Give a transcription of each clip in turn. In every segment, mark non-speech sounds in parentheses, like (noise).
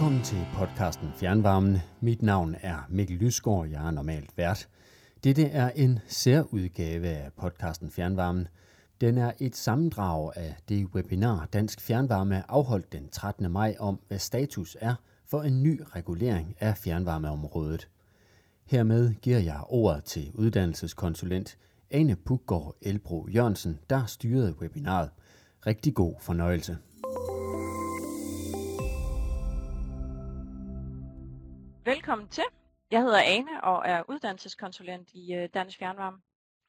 Velkommen til podcasten Fjernvarmen. Mit navn er Mikkel Lysgaard, jeg er normalt vært. Dette er en særudgave af podcasten Fjernvarmen. Den er et sammendrag af det webinar Dansk Fjernvarme afholdt den 13. maj om, hvad status er for en ny regulering af fjernvarmeområdet. Hermed giver jeg ordet til uddannelseskonsulent Ane Puggaard Elbro Jørgensen, der styrede webinaret. Rigtig god fornøjelse. Velkommen til. Jeg hedder Ane og er uddannelseskonsulent i øh, Dansk Fjernvarme.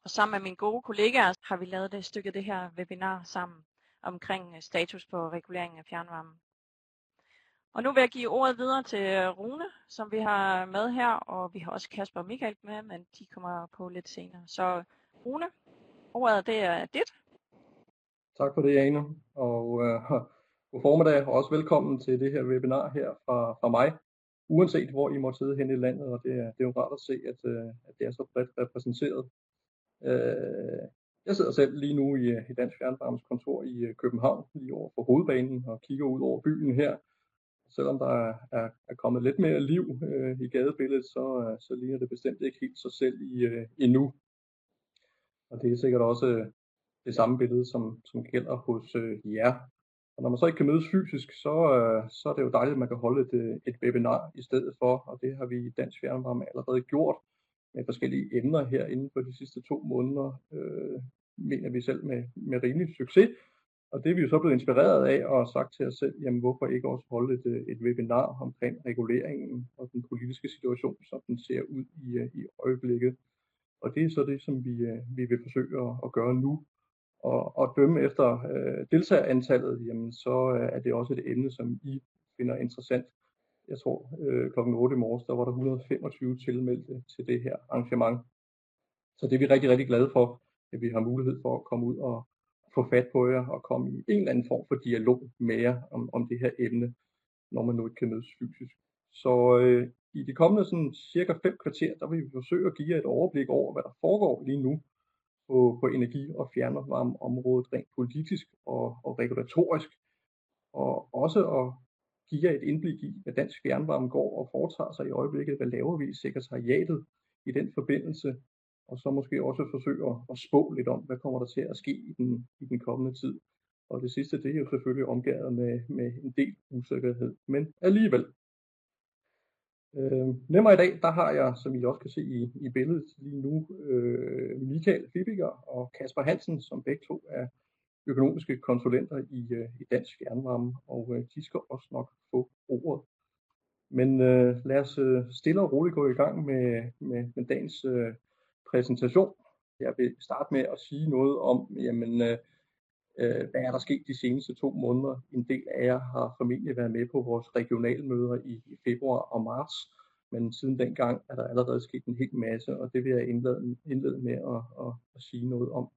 Og sammen med mine gode kollegaer har vi lavet det stykke det her webinar sammen omkring øh, status på reguleringen af fjernvarmen. Og nu vil jeg give ordet videre til øh, Rune, som vi har med her, og vi har også Kasper og Michael med, men de kommer på lidt senere. Så Rune, ordet det er dit. Tak for det, Ane, og øh, (laughs) god formiddag, og også velkommen til det her webinar her fra, fra mig uanset hvor I måtte sidde hen i landet, og det er, det er jo rart at se, at, øh, at det er så bredt repræsenteret. Øh, jeg sidder selv lige nu i, øh, i Dansk Fjernvarmes kontor i øh, København, lige over for hovedbanen, og kigger ud over byen her. Selvom der er, er, er kommet lidt mere liv øh, i gadebilledet, så, øh, så ligner det bestemt ikke helt sig selv i, øh, endnu. Og det er sikkert også det samme billede, som, som gælder hos øh, jer, og når man så ikke kan mødes fysisk, så, øh, så er det jo dejligt, at man kan holde et, øh, et webinar i stedet for, og det har vi i Dansk Fjernvarme allerede gjort med forskellige emner her inden for de sidste to måneder, øh, mener vi selv med, med rimelig succes. Og det er vi jo så blevet inspireret af og sagt til os selv, jamen hvorfor ikke også holde et, øh, et webinar omkring reguleringen og den politiske situation, som den ser ud i, øh, i øjeblikket. Og det er så det, som vi, vi vil forsøge at, at gøre nu, og, og dømme efter øh, deltagerantallet, jamen så øh, er det også et emne, som I finder interessant. Jeg tror, øh, klokken 8 i morges, der var der 125 tilmeldte til det her arrangement. Så det er vi rigtig, rigtig glade for, at vi har mulighed for at komme ud og få fat på jer og komme i en eller anden form for dialog med jer om, om det her emne, når man nu ikke kan mødes fysisk. Så øh, i de kommende sådan, cirka fem kvarter, der vil vi forsøge at give jer et overblik over, hvad der foregår lige nu på, på energi- og fjernvarmeområdet rent politisk og, og regulatorisk, og også at give jer et indblik i, hvad dansk fjernvarme går og foretager sig i øjeblikket, hvad laver vi i sekretariatet i den forbindelse, og så måske også forsøge at, at spå lidt om, hvad kommer der til at ske i den, i den kommende tid. Og det sidste, det er jo selvfølgelig omgivet med, med en del usikkerhed, men alligevel, Øh, med mig i dag, der har jeg, som I også kan se i, i billedet lige nu, øh, Michael Fibiger og Kasper Hansen, som begge to er økonomiske konsulenter i, øh, i Dansk Fjernvarme, og øh, de skal også nok få ordet. Men øh, lad os øh, stille og roligt gå i gang med, med, med dagens øh, præsentation. Jeg vil starte med at sige noget om, jamen, øh, øh, hvad er der sket de seneste to måneder. En del af jer har formentlig været med på vores regionalmøder i, i februar og marts, men siden dengang er der allerede sket en hel masse, og det vil jeg indlede, indlede med at, at, at sige noget om.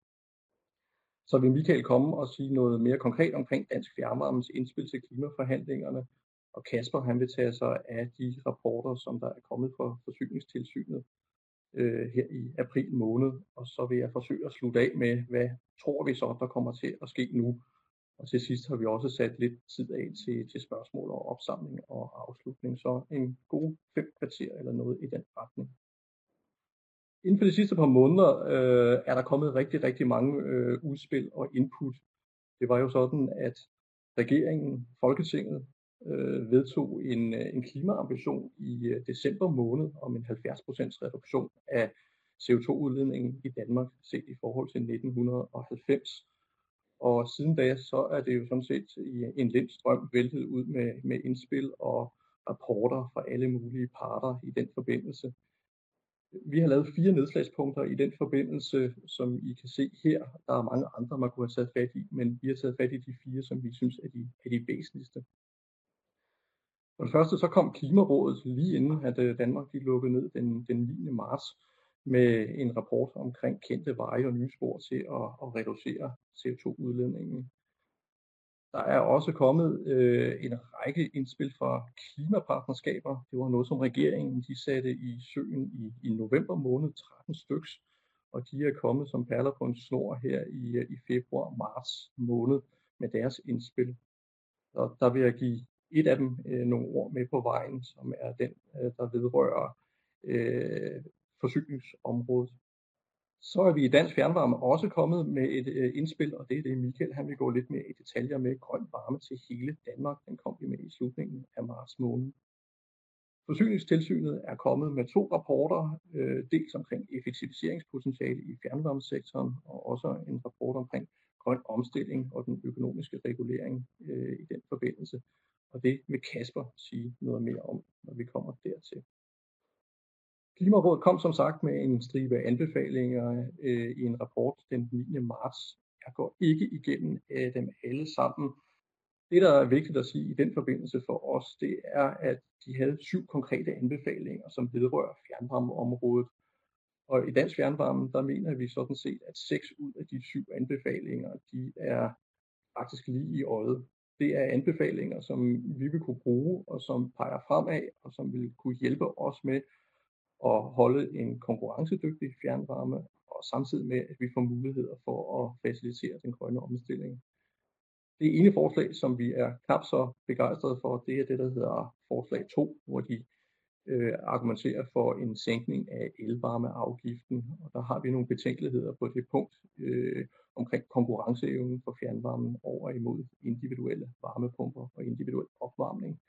Så vil Michael komme og sige noget mere konkret omkring Dansk Fjernvarmes indspil til klimaforhandlingerne, og Kasper han vil tage sig af de rapporter, som der er kommet fra Forsyningstilsynet øh, her i april måned, og så vil jeg forsøge at slutte af med, hvad tror vi så, der kommer til at ske nu. Og til sidst har vi også sat lidt tid af til, til spørgsmål og opsamling og afslutning, så en god fem kvarter eller noget i den retning. Inden for de sidste par måneder øh, er der kommet rigtig, rigtig mange øh, udspil og input. Det var jo sådan, at regeringen, Folketinget, øh, vedtog en, øh, en klimaambition i øh, december måned om en 70% reduktion af CO2-udledningen i Danmark set i forhold til 1990. Og siden da, så er det jo sådan set i en lind strøm væltet ud med, med indspil og rapporter fra alle mulige parter i den forbindelse. Vi har lavet fire nedslagspunkter i den forbindelse, som I kan se her. Der er mange andre, man kunne have taget fat i, men vi har taget fat i de fire, som vi synes er de, er de væsentligste. For det første så kom Klimarådet lige inden, at øh, Danmark de lukkede ned den, den 9. marts med en rapport omkring kendte veje og nye spor til at, at reducere CO2-udledningen. Der er også kommet øh, en række indspil fra klimapartnerskaber. Det var noget, som regeringen de satte i søen i, i november måned, 13 styks, og de er kommet som perler på en snor her i, øh, i februar-marts måned med deres indspil. Og der vil jeg give et af dem øh, nogle ord med på vejen, som er den, øh, der vedrører øh, forsyningsområdet. Så er vi i Dansk Fjernvarme også kommet med et øh, indspil, og det er det Michael, han vil gå lidt mere i detaljer med grøn varme til hele Danmark. Den kom vi med i slutningen af marts måned. Forsyningstilsynet er kommet med to rapporter, øh, dels omkring effektiviseringspotentiale i fjernvarmesektoren, og også en rapport omkring grøn omstilling og den økonomiske regulering øh, i den forbindelse. Og det vil Kasper sige noget mere om, når vi kommer dertil. Klimarådet kom som sagt med en stribe anbefalinger øh, i en rapport den 9. marts. Jeg går ikke igennem øh, dem alle sammen. Det, der er vigtigt at sige i den forbindelse for os, det er, at de havde syv konkrete anbefalinger, som vedrører fjernvarmeområdet. Og i Dansk Fjernvarme, der mener vi sådan set, at seks ud af de syv anbefalinger, de er faktisk lige i øjet. Det er anbefalinger, som vi vil kunne bruge, og som peger fremad, og som vil kunne hjælpe os med at holde en konkurrencedygtig fjernvarme, og samtidig med, at vi får muligheder for at facilitere den grønne omstilling. Det ene forslag, som vi er knap så begejstrede for, det er det, der hedder forslag 2, hvor de øh, argumenterer for en sænkning af elvarmeafgiften. Og der har vi nogle betænkeligheder på det punkt øh, omkring konkurrenceevnen for fjernvarmen over imod individuelle varmepumper og individuel opvarmning.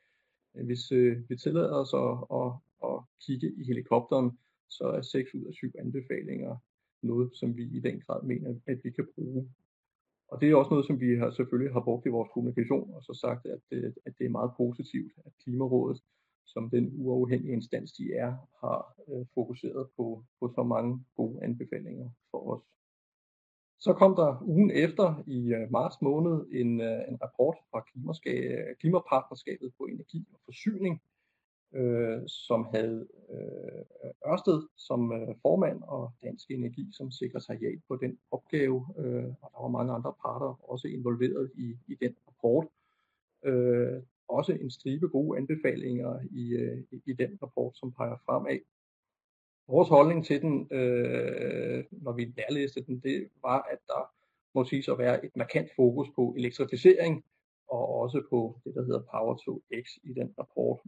Hvis øh, vi tillader os at, at, at kigge i helikopteren, så er 6 ud af 7 anbefalinger noget, som vi i den grad mener, at vi kan bruge. Og det er også noget, som vi har, selvfølgelig har brugt i vores kommunikation, og så sagt, at, det, at det er meget positivt, at Klimarådet, som den uafhængige instans de er, har øh, fokuseret på, på så mange gode anbefalinger for os. Så kom der ugen efter i øh, marts måned en, øh, en rapport fra Klimapartnerskabet på Energi og Forsyning, øh, som havde øh, Ørsted som øh, formand og Dansk Energi som sekretariat på den opgave, øh, og der var mange andre parter også involveret i, i den rapport. Øh, også en stribe gode anbefalinger i, øh, i, den rapport, som peger fremad. Vores holdning til den, øh, når vi nærlæste den, det var, at der må siges at være et markant fokus på elektrificering, og også på det, der hedder Power to X i den rapport.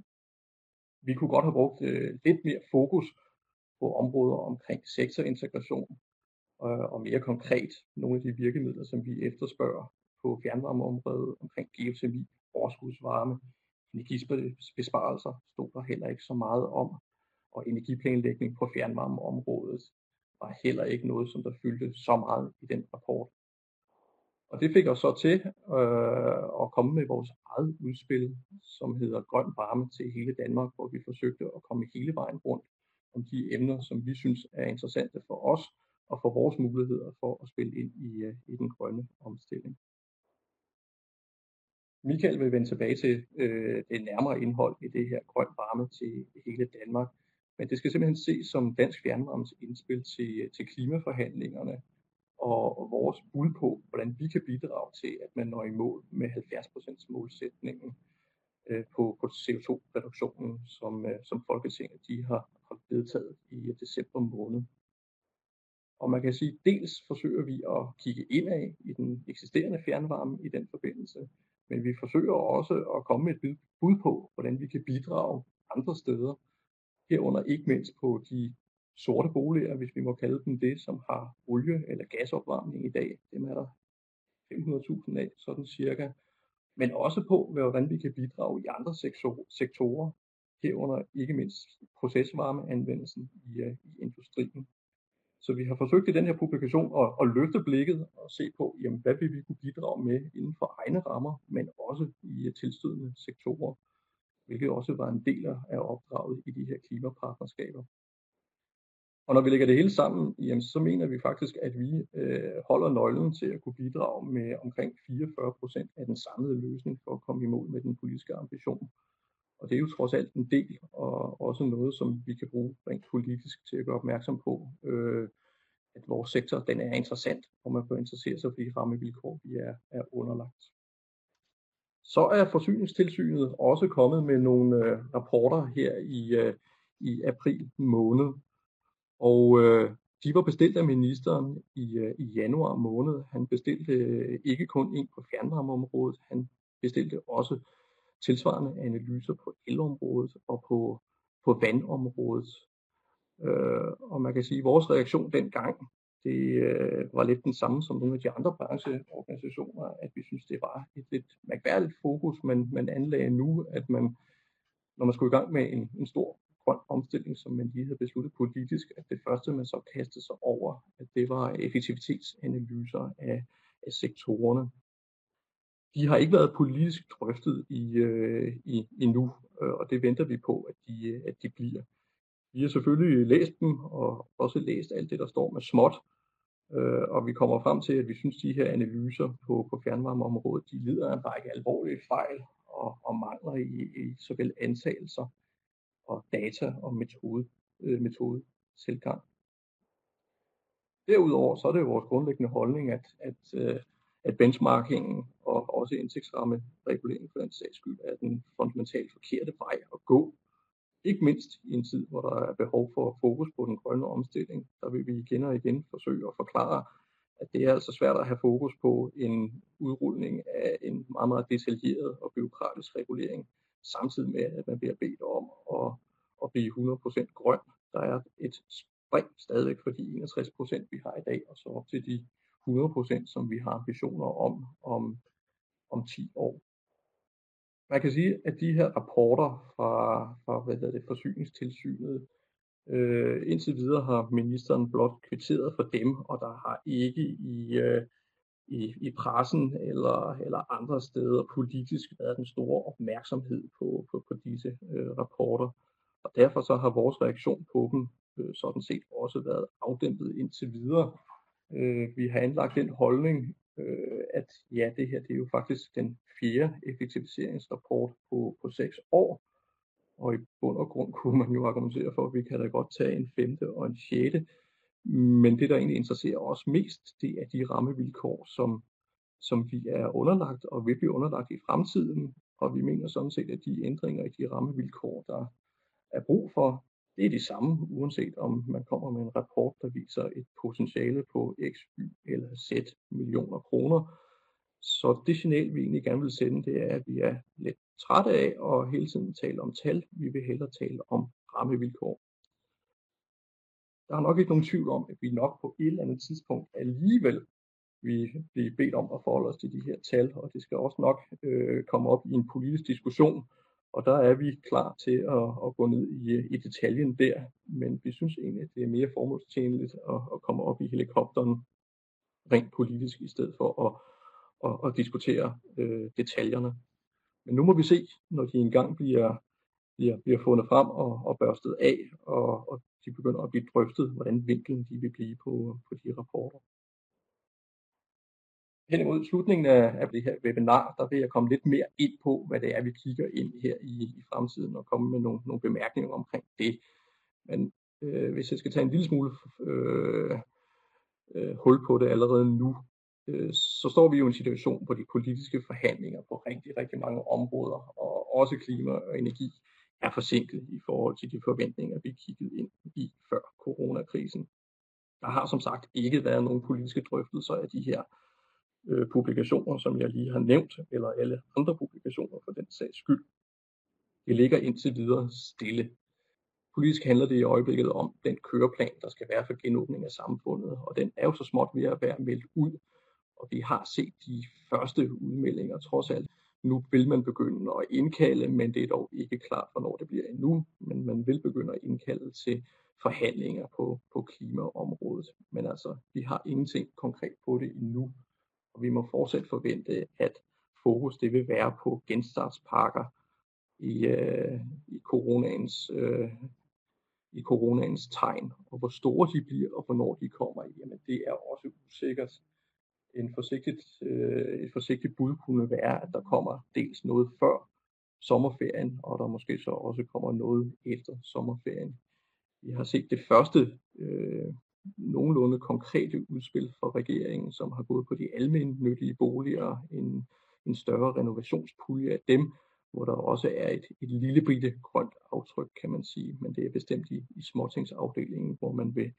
Vi kunne godt have brugt øh, lidt mere fokus på områder omkring sektorintegration, øh, og mere konkret nogle af de virkemidler, som vi efterspørger på fjernvarmeområdet omkring geotermi, overskudsvarme, energibesparelser, stod der heller ikke så meget om og energiplanlægning på fjernvarmeområdet var heller ikke noget, som der fyldte så meget i den rapport. Og det fik os så til øh, at komme med vores eget udspil, som hedder Grøn varme til hele Danmark, hvor vi forsøgte at komme hele vejen rundt om de emner, som vi synes er interessante for os og for vores muligheder for at spille ind i, øh, i den grønne omstilling. Michael vil vende tilbage til øh, det nærmere indhold i det her grøn varme til hele Danmark. Men det skal simpelthen ses som Dansk Fjernvarmes indspil til, til klimaforhandlingerne og, og vores bud på, hvordan vi kan bidrage til, at man når i mål med 70% målsætningen øh, på, på CO2-reduktionen, som, øh, som Folketinget de har, har vedtaget i december måned. Og man kan sige, dels forsøger vi at kigge indad i den eksisterende fjernvarme i den forbindelse, men vi forsøger også at komme med et bud på, hvordan vi kan bidrage andre steder, herunder ikke mindst på de sorte boliger, hvis vi må kalde dem det, som har olie- eller gasopvarmning i dag. Dem er der 500.000 af, sådan cirka. Men også på, hvordan vi kan bidrage i andre sektorer, herunder ikke mindst procesvarmeanvendelsen i, øh, i industrien. Så vi har forsøgt i den her publikation at, at løfte blikket og se på, jamen, hvad vil vi kunne bidrage med inden for egne rammer, men også i øh, tilstødende sektorer hvilket også var en del af opdraget i de her klimapartnerskaber. Og når vi lægger det hele sammen, jamen, så mener vi faktisk, at vi øh, holder nøglen til at kunne bidrage med omkring 44 procent af den samlede løsning for at komme i mål med den politiske ambition. Og det er jo trods alt en del, og også noget, som vi kan bruge rent politisk til at gøre opmærksom på, øh, at vores sektor den er interessant, og man bør interessere sig for de rammevilkår, vi er, er underlagt. Så er Forsyningstilsynet også kommet med nogle øh, rapporter her i, øh, i april måned. Og øh, de var bestilt af ministeren i, øh, i januar måned. Han bestilte øh, ikke kun en på fjernvarmeområdet, han bestilte også tilsvarende analyser på elområdet og på, på vandområdet. Øh, og man kan sige, at vores reaktion dengang, det øh, var lidt den samme som nogle af de andre brancheorganisationer, at vi synes, det var et lidt mærkværdigt fokus, man, man anlagde nu, at man, når man skulle i gang med en, en stor grøn omstilling, som man lige havde besluttet politisk, at det første, man så kastede sig over, at det var effektivitetsanalyser af, af sektorerne. De har ikke været politisk drøftet i, øh, i, endnu, øh, og det venter vi på, at de, øh, at de bliver. Vi har selvfølgelig læst dem, og også læst alt det, der står med småt, øh, og vi kommer frem til, at vi synes, at de her analyser på, på fjernvarmeområdet, de lider af en række alvorlige fejl og, og mangler i, i såvel antagelser og data og metode, øh, metode tilgang. Derudover så er det jo vores grundlæggende holdning, at, at, øh, at benchmarkingen og også indtægtsramme regulering for den sags skyld er den fundamentalt forkerte vej at gå. Ikke mindst i en tid, hvor der er behov for fokus på den grønne omstilling, der vil vi igen og igen forsøge at forklare, at det er altså svært at have fokus på en udrulning af en meget, meget detaljeret og byråkratisk regulering, samtidig med, at man bliver bedt om at, at blive 100% grøn. Der er et spring stadigvæk for de 61% vi har i dag, og så op til de 100%, som vi har ambitioner om om, om 10 år. Man kan sige, at de her rapporter fra, fra hvad hedder det, forsyningstilsynet, øh, indtil videre har ministeren blot kvitteret for dem, og der har ikke i, øh, i, i pressen eller, eller andre steder politisk været den store opmærksomhed på, på, på disse øh, rapporter. Og derfor så har vores reaktion på dem øh, sådan set også været afdæmpet indtil videre. Øh, vi har anlagt den holdning, øh, at ja, det her det er jo faktisk den fjerde effektiviseringsrapport på, på seks år. Og i bund og grund kunne man jo argumentere for, at vi kan da godt tage en femte og en sjette. Men det, der egentlig interesserer os mest, det er de rammevilkår, som, som vi er underlagt og vil blive underlagt i fremtiden. Og vi mener sådan set, at de ændringer i de rammevilkår, der er brug for, det er de samme, uanset om man kommer med en rapport, der viser et potentiale på x, y eller z millioner kroner. Så det signal, vi egentlig gerne vil sende, det er, at vi er lidt trætte af at hele tiden tale om tal. Vi vil hellere tale om rammevilkår. Der er nok ikke nogen tvivl om, at vi nok på et eller andet tidspunkt alligevel vi bliver bedt om at forholde os til de her tal, og det skal også nok øh, komme op i en politisk diskussion, og der er vi klar til at, at gå ned i, i detaljen der, men vi synes egentlig, at det er mere formålstjenligt at, at komme op i helikopteren rent politisk, i stedet for at, at, at diskutere øh, detaljerne. Men nu må vi se, når de engang bliver, bliver, bliver fundet frem og, og børstet af, og, og de begynder at blive drøftet, hvordan vinklen de vil blive på, på de rapporter hen imod slutningen af, af det her webinar, der vil jeg komme lidt mere ind på, hvad det er, vi kigger ind her i, i fremtiden, og komme med nogle, nogle bemærkninger omkring det. Men øh, hvis jeg skal tage en lille smule øh, øh, hul på det allerede nu, øh, så står vi jo i en situation, hvor de politiske forhandlinger på rigtig, rigtig mange områder, og også klima og energi, er forsinket i forhold til de forventninger, vi kiggede ind i før coronakrisen. Der har som sagt ikke været nogen politiske drøftelser af de her øh, publikationer, som jeg lige har nævnt, eller alle andre publikationer for den sags skyld. Det ligger indtil videre stille. Politisk handler det i øjeblikket om den køreplan, der skal være for genåbning af samfundet, og den er jo så småt ved at være meldt ud, og vi har set de første udmeldinger trods alt. Nu vil man begynde at indkalde, men det er dog ikke klart, hvornår det bliver endnu, men man vil begynde at indkalde til forhandlinger på, på klimaområdet. Men altså, vi har ingenting konkret på det endnu, og vi må fortsat forvente, at fokus det vil være på genstartspakker i, øh, i coronaens øh, i coronaens tegn, og hvor store de bliver, og hvornår de kommer, jamen det er også usikkert. En forsigtigt, øh, et forsigtigt bud kunne være, at der kommer dels noget før sommerferien, og der måske så også kommer noget efter sommerferien. Vi har set det første øh, nogenlunde konkrete udspil fra regeringen, som har gået på de almindelige boliger, en, en større renovationspulje af dem, hvor der også er et, et lille bitte grønt aftryk, kan man sige, men det er bestemt i, i småtingsafdelingen, hvor man vil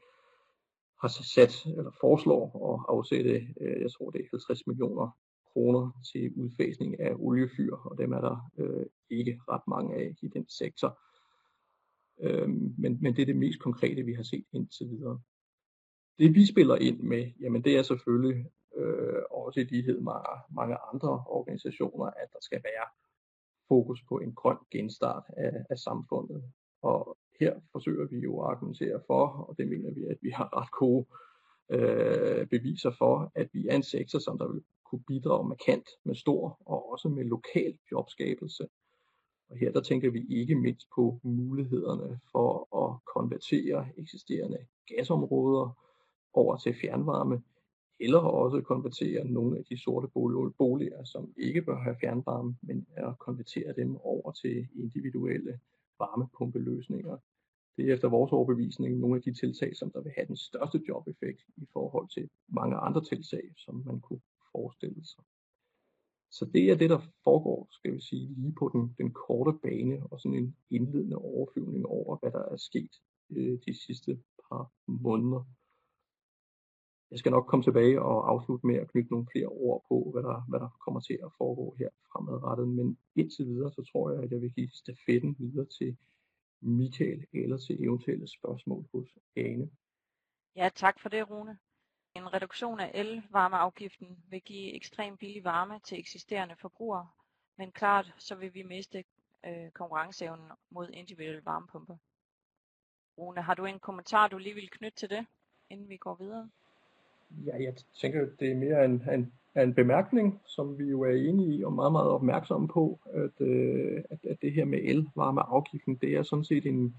har sat eller foreslår at afsætte, øh, jeg tror det er 50 millioner kroner til udfasning af oliefyr, og dem er der øh, ikke ret mange af i den sektor. Øh, men, men det er det mest konkrete, vi har set indtil videre. Det vi spiller ind med, jamen det er selvfølgelig øh, også i lighed med mange andre organisationer, at der skal være fokus på en grøn genstart af, af samfundet. Og her forsøger vi jo at argumentere for, og det mener vi, at vi har ret gode øh, beviser for, at vi er en sektor, som der vil kunne bidrage markant med stor og også med lokal jobskabelse. Og her der tænker vi ikke mindst på mulighederne for at konvertere eksisterende gasområder over til fjernvarme, eller også konvertere nogle af de sorte boliger, som ikke bør have fjernvarme, men at konvertere dem over til individuelle varmepumpeløsninger. Det er efter vores overbevisning nogle af de tiltag, som der vil have den største jobeffekt i forhold til mange andre tiltag, som man kunne forestille sig. Så det er det, der foregår, skal vi sige, lige på den, den korte bane og sådan en indledende overflyvning over, hvad der er sket øh, de sidste par måneder. Jeg skal nok komme tilbage og afslutte med at knytte nogle flere ord på, hvad der, hvad der kommer til at foregå her fremadrettet. Men indtil videre, så tror jeg, at jeg vil give stafetten videre til Michael eller til eventuelle spørgsmål hos Ane. Ja, tak for det, Rune. En reduktion af elvarmeafgiften vil give ekstrem billig varme til eksisterende forbrugere, men klart så vil vi miste øh, konkurrenceevnen mod individuelle varmepumper. Rune, har du en kommentar, du lige vil knytte til det, inden vi går videre? Ja, jeg tænker, det er mere en, en, en bemærkning, som vi jo er enige i og meget, meget opmærksomme på, at, øh, at, at det her med elvarmeafgiften, det er sådan set en,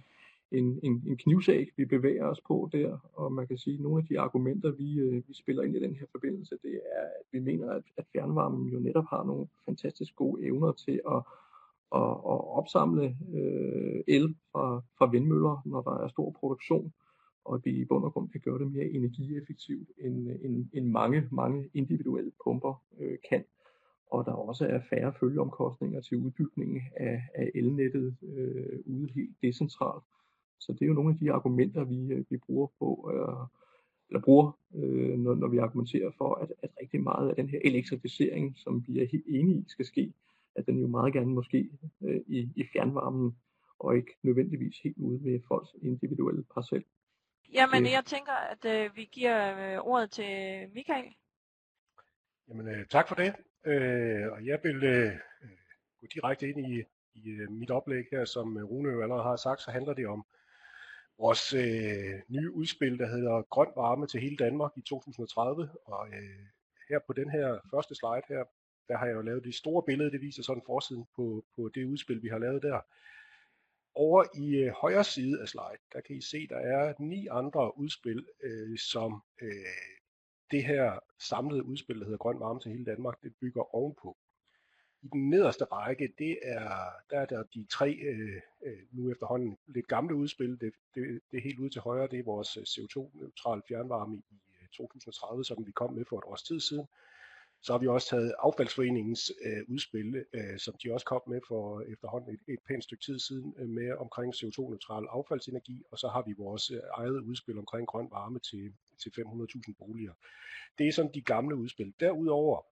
en, en, en knivsag, vi bevæger os på der, og man kan sige, at nogle af de argumenter, vi, øh, vi spiller ind i den her forbindelse, det er, at vi mener, at, at fjernvarmen jo netop har nogle fantastisk gode evner til at, at, at opsamle øh, el fra, fra vindmøller, når der er stor produktion, og at vi i bund og grund kan gøre det mere energieffektivt, end, øh, end, end mange, mange individuelle pumper øh, kan. Og der også er færre følgeomkostninger til udbygningen af, af elnettet øh, ude helt decentralt. Så det er jo nogle af de argumenter, vi, øh, vi bruger på, øh, eller bruger, øh, når, når vi argumenterer for, at, at rigtig meget af den her elektrificering, som vi er helt enige i skal ske, at den jo meget gerne måske øh, i, i fjernvarmen, og ikke nødvendigvis helt ude ved folks individuelle parcel. Jamen, jeg tænker, at øh, vi giver øh, ordet til Michael. Jamen, øh, tak for det. Øh, og jeg vil øh, gå direkte ind i, i øh, mit oplæg her, som Rune jo allerede har sagt, så handler det om vores øh, nye udspil, der hedder Grøn varme til hele Danmark i 2030. Og øh, her på den her første slide her, der har jeg jo lavet det store billede, det viser sådan forsiden på, på det udspil, vi har lavet der. Over i øh, højre side af slide, der kan I se, der er ni andre udspil, øh, som øh, det her samlede udspil, der hedder Grøn varme til hele Danmark, det bygger ovenpå. I den nederste række, det er, der er der de tre øh, øh nu efterhånden lidt gamle udspil. Det, det, det er helt ude til højre, det er vores øh, CO2-neutral fjernvarme i øh, 2030, som vi kom med for et års tid siden. Så har vi også taget affaldsforeningens øh, udspil, øh, som de også kom med for efterhånden et, et pænt stykke tid siden, øh, med omkring CO2-neutral affaldsenergi, og så har vi vores øh, eget udspil omkring grøn varme til, til 500.000 boliger. Det er sådan de gamle udspil. Derudover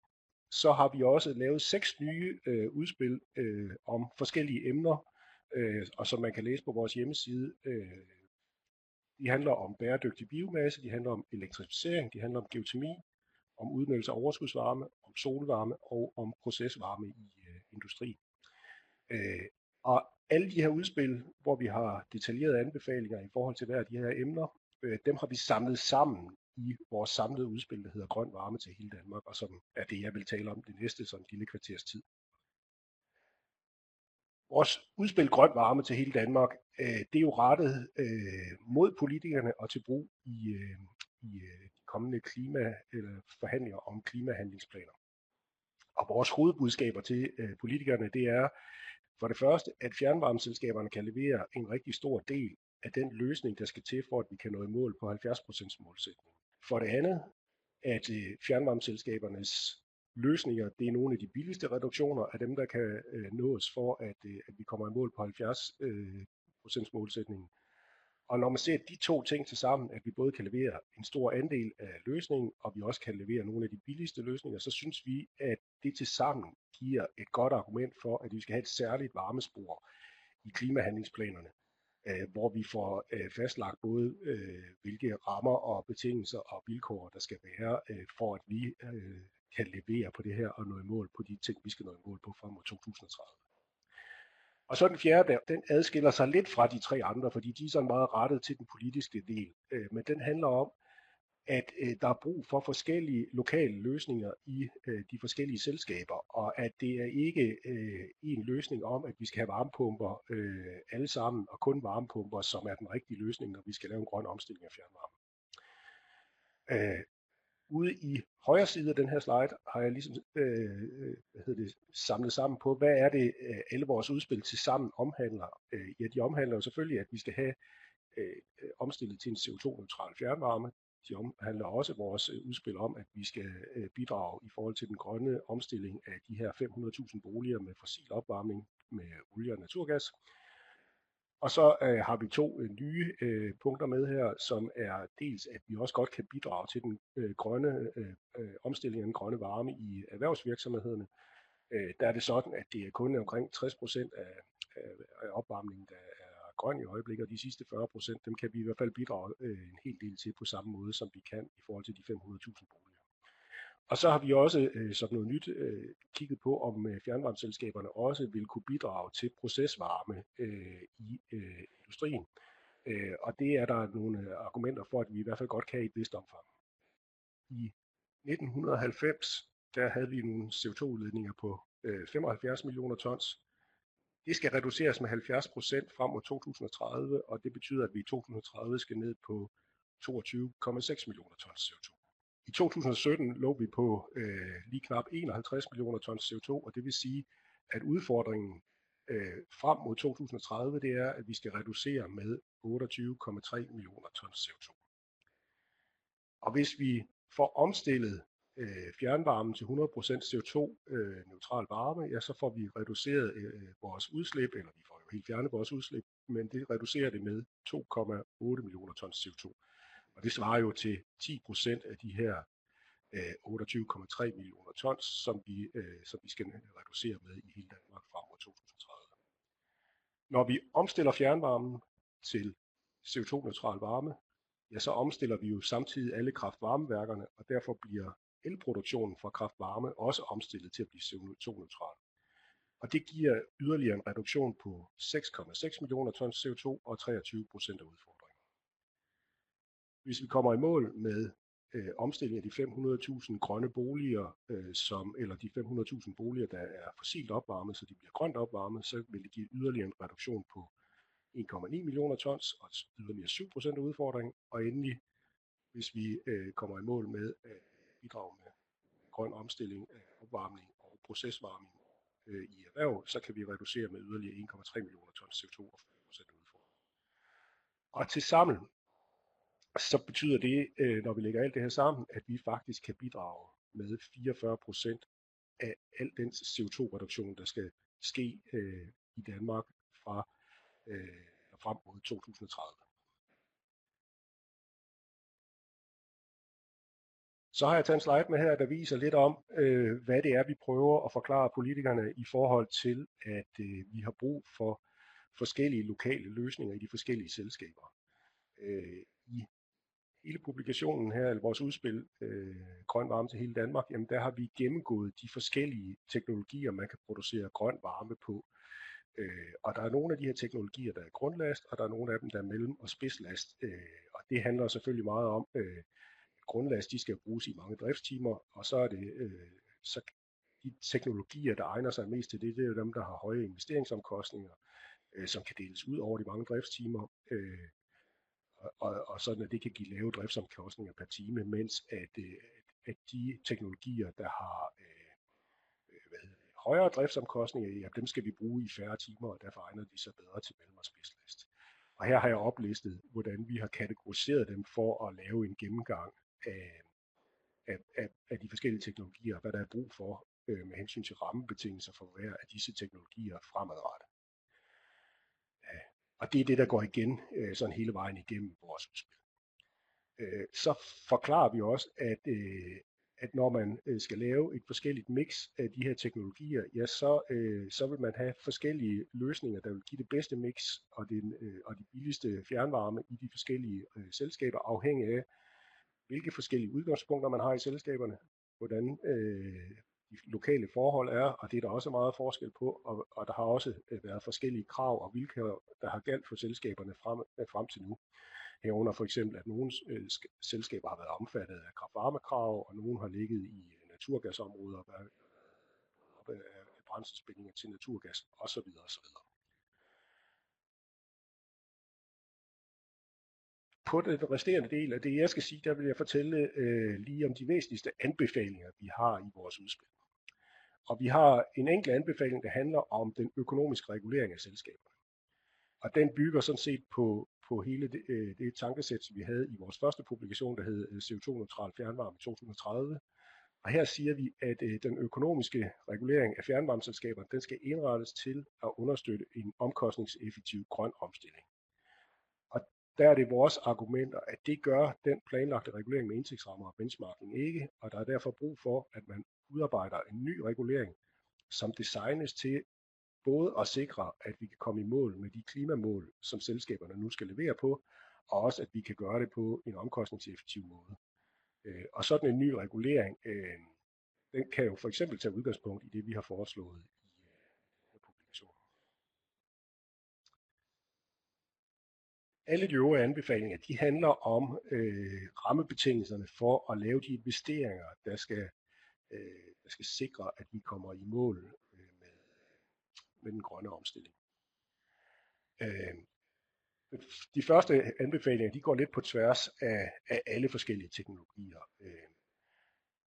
så har vi også lavet seks nye øh, udspil øh, om forskellige emner, øh, og som man kan læse på vores hjemmeside. Øh, de handler om bæredygtig biomasse, de handler om elektrificering, de handler om geotermi, om udnyttelse af overskudsvarme, om solvarme og om procesvarme i øh, industrien. Øh, og alle de her udspil, hvor vi har detaljerede anbefalinger i forhold til hver af de her emner, øh, dem har vi samlet sammen i vores samlede udspil, der hedder Grøn Varme til hele Danmark, og som er det, jeg vil tale om det næste sådan lille kvarters tid. Vores udspil Grøn Varme til hele Danmark, øh, det er jo rettet øh, mod politikerne og til brug i, øh, i øh, kommende klima, eller forhandlinger om klimahandlingsplaner. Og vores hovedbudskaber til øh, politikerne, det er for det første, at fjernvarmeselskaberne kan levere en rigtig stor del af den løsning, der skal til for, at vi kan nå i mål på 70% målsætningen. For det andet, at øh, fjernvarmeselskabernes løsninger, det er nogle af de billigste reduktioner af dem, der kan øh, nås for, at, øh, at vi kommer i mål på 70% øh, målsætningen. Og når man ser de to ting til sammen, at vi både kan levere en stor andel af løsningen, og vi også kan levere nogle af de billigste løsninger, så synes vi, at det til sammen giver et godt argument for, at vi skal have et særligt varmespor i klimahandlingsplanerne, øh, hvor vi får øh, fastlagt både, øh, hvilke rammer og betingelser og vilkår, der skal være, for at vi kan levere på det her og nå i mål på de ting, vi skal nå i mål på frem mod 2030. Og så den fjerde, der, den adskiller sig lidt fra de tre andre, fordi de er sådan meget rettet til den politiske del. Øh, men den handler om, at øh, der er brug for forskellige lokale løsninger i øh, de forskellige selskaber, og at det er ikke øh, en løsning om, at vi skal have varmepumper øh, alle sammen, og kun varmepumper, som er den rigtige løsning, når vi skal lave en grøn omstilling af fjernvarme. Øh, ude i højre side af den her slide har jeg ligesom øh, øh, hvad hedder det, samlet sammen på, hvad er det øh, alle vores udspil til sammen omhandler. Øh, ja, de omhandler jo selvfølgelig, at vi skal have øh, øh omstillet til en CO2-neutral fjernvarme. De omhandler også vores øh, udspil om, at vi skal øh, bidrage i forhold til den grønne omstilling af de her 500.000 boliger med fossil opvarmning med olie og naturgas. Og så øh, har vi to øh, nye øh, punkter med her, som er dels, at vi også godt kan bidrage til den øh, grønne øh, øh omstilling af den grønne varme i erhvervsvirksomhederne. Øh, der er det sådan, at det er kun omkring 60 procent af, af, af opvarmningen, der er grøn i øjeblikket, og de sidste 40 procent, dem kan vi i hvert fald bidrage øh, en hel del til på samme måde, som vi kan i forhold til de 500.000 boliger. Og så har vi også øh, sådan noget nyt øh, kigget på, om øh, fjernvarmeselskaberne også vil kunne bidrage til procesvarme øh, i øh, industrien. Øh, og det er der nogle øh, argumenter for, at vi i hvert fald godt kan i et vist omfang. I 1990 der havde vi nogle CO2-udledninger på øh, 75 millioner tons. Det skal reduceres med 70 procent frem mod 2030, og det betyder, at vi i 2030 skal ned på 22,6 millioner tons CO2. I 2017 lå vi på øh, lige knap 51 millioner tons CO2, og det vil sige, at udfordringen øh, frem mod 2030, det er, at vi skal reducere med 28,3 millioner tons CO2. Og hvis vi får omstillet øh, fjernvarmen til 100% CO2-neutral øh, varme, ja, så får vi reduceret øh, vores udslip, eller vi får jo helt fjernet vores udslip, men det reducerer det med 2,8 millioner tons CO2. Og det svarer jo til 10% af de her øh, 28,3 millioner tons, som vi, øh, som vi skal reducere med i hele Danmark frem mod 2030. Når vi omstiller fjernvarmen til CO2-neutral varme, ja, så omstiller vi jo samtidig alle kraftvarmeværkerne, og derfor bliver elproduktionen fra kraftvarme også omstillet til at blive CO2-neutral. Og det giver yderligere en reduktion på 6,6 millioner tons CO2 og 23 procent af udfordringen. Hvis vi kommer i mål med øh, omstilling af de 500.000 grønne boliger, øh, som, eller de 500.000 boliger, der er fossilt opvarmet, så de bliver grønt opvarmet, så vil det give yderligere en reduktion på 1,9 millioner tons og yderligere 7 procent af udfordringen. Og endelig, hvis vi øh, kommer i mål med at øh, bidrage med grøn omstilling af opvarmning og procesvarmning øh, i erhverv, så kan vi reducere med yderligere 1,3 millioner tons CO2 og 5 procent af udfordringen. Og til sammen så betyder det, øh, når vi lægger alt det her sammen, at vi faktisk kan bidrage med 44 procent af al den CO2-reduktion, der skal ske øh, i Danmark fra øh, frem mod 2030. Så har jeg taget en slide med her, der viser lidt om, øh, hvad det er, vi prøver at forklare politikerne i forhold til, at øh, vi har brug for forskellige lokale løsninger i de forskellige selskaber. Øh, hele publikationen her, eller vores udspil, øh, Grøn varme til hele Danmark, jamen der har vi gennemgået de forskellige teknologier, man kan producere grøn varme på. Øh, og der er nogle af de her teknologier, der er grundlast, og der er nogle af dem, der er mellem- og spidslast. Øh, og det handler selvfølgelig meget om, øh, grundlast, de skal bruges i mange driftstimer, og så er det, øh, så de teknologier, der egner sig mest til det, det er jo dem, der har høje investeringsomkostninger, øh, som kan deles ud over de mange driftstimer. Øh, og, og sådan at det kan give lave driftsomkostninger per time, mens at, øh, at de teknologier, der har øh, øh, hvad hedder det, højere driftsomkostninger, ja, dem skal vi bruge i færre timer, og derfor egner de sig bedre til mellem- og spidslast. Og her har jeg oplistet, hvordan vi har kategoriseret dem for at lave en gennemgang af, af, af, af de forskellige teknologier, hvad der er brug for øh, med hensyn til rammebetingelser for hver af disse teknologier fremadrettet og det er det, der går igen øh, sådan hele vejen igennem vores udspil. Øh, så forklarer vi også, at, øh, at når man øh, skal lave et forskelligt mix af de her teknologier, ja, så, øh, så vil man have forskellige løsninger, der vil give det bedste mix og, den, øh, og de billigste fjernvarme i de forskellige øh, selskaber, afhængig af, hvilke forskellige udgangspunkter man har i selskaberne, hvordan øh, de lokale forhold er, og det er der også meget forskel på, og, og der har også øh, været forskellige krav og vilkår, der har galt for selskaberne frem, øh, frem til nu. Herunder for eksempel, at nogle øh, selskaber har været omfattet af kraftvarmekrav, og nogle har ligget i naturgasområder, været af brændselspændinger til naturgas osv. osv. På den resterende del af det, jeg skal sige, der vil jeg fortælle øh, lige om de væsentligste anbefalinger, vi har i vores udspil. Og vi har en enkelt anbefaling, der handler om den økonomiske regulering af selskaberne. Og den bygger sådan set på, på hele det, øh, det tankesæt, som vi havde i vores første publikation, der hed øh, CO2-neutral fjernvarme 2030. Og her siger vi, at øh, den økonomiske regulering af fjernvarmeselskaberne, den skal indrettes til at understøtte en omkostningseffektiv grøn omstilling. Der er det vores argumenter, at det gør den planlagte regulering med indtægtsrammer og benchmarking ikke, og der er derfor brug for, at man udarbejder en ny regulering, som designes til både at sikre, at vi kan komme i mål med de klimamål, som selskaberne nu skal levere på, og også at vi kan gøre det på en omkostningseffektiv måde. Øh, og sådan en ny regulering, øh, den kan jo for eksempel tage udgangspunkt i det, vi har foreslået i øh, publikationen. Alle de øvrige anbefalinger, de handler om øh, rammebetingelserne for at lave de investeringer, der skal, øh, der skal sikre, at vi kommer i mål øh, med med den grønne omstilling. Øh, de første anbefalinger de går lidt på tværs af, af alle forskellige teknologier. Øh,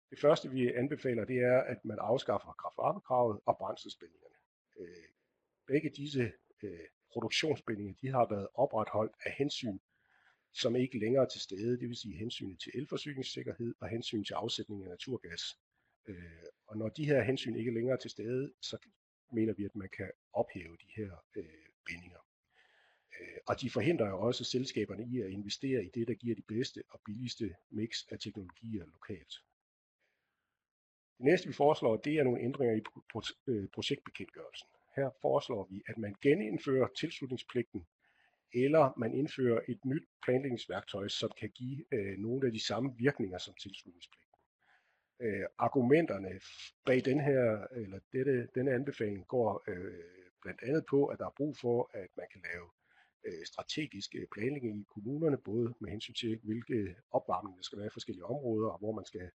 det første vi anbefaler det er, at man afskaffer kraftvarmekravet og brændselspændingerne. Øh, begge disse øh, produktionsbindinger, de har været opretholdt af hensyn, som ikke længere er til stede, det vil sige hensynet til elforsyningssikkerhed og hensyn til afsætning af naturgas. Øh, og når de her hensyn ikke længere er til stede, så mener vi, at man kan ophæve de her øh, bindinger. Øh, og de forhindrer jo også selskaberne i at investere i det, der giver de bedste og billigste mix af teknologier lokalt. Det næste vi foreslår, det er nogle ændringer i øh, projektbekendtgørelsen. Her foreslår vi, at man genindfører tilslutningspligten, eller man indfører et nyt planlægningsværktøj, som kan give øh, nogle af de samme virkninger som tilslutningspligten. øh, argumenterne bag den her, eller dette, denne anbefaling går øh, blandt andet på, at der er brug for, at man kan lave øh, strategisk øh, planlægning i kommunerne, både med hensyn til, hvilke opvarmning der skal være i forskellige områder, og hvor man skal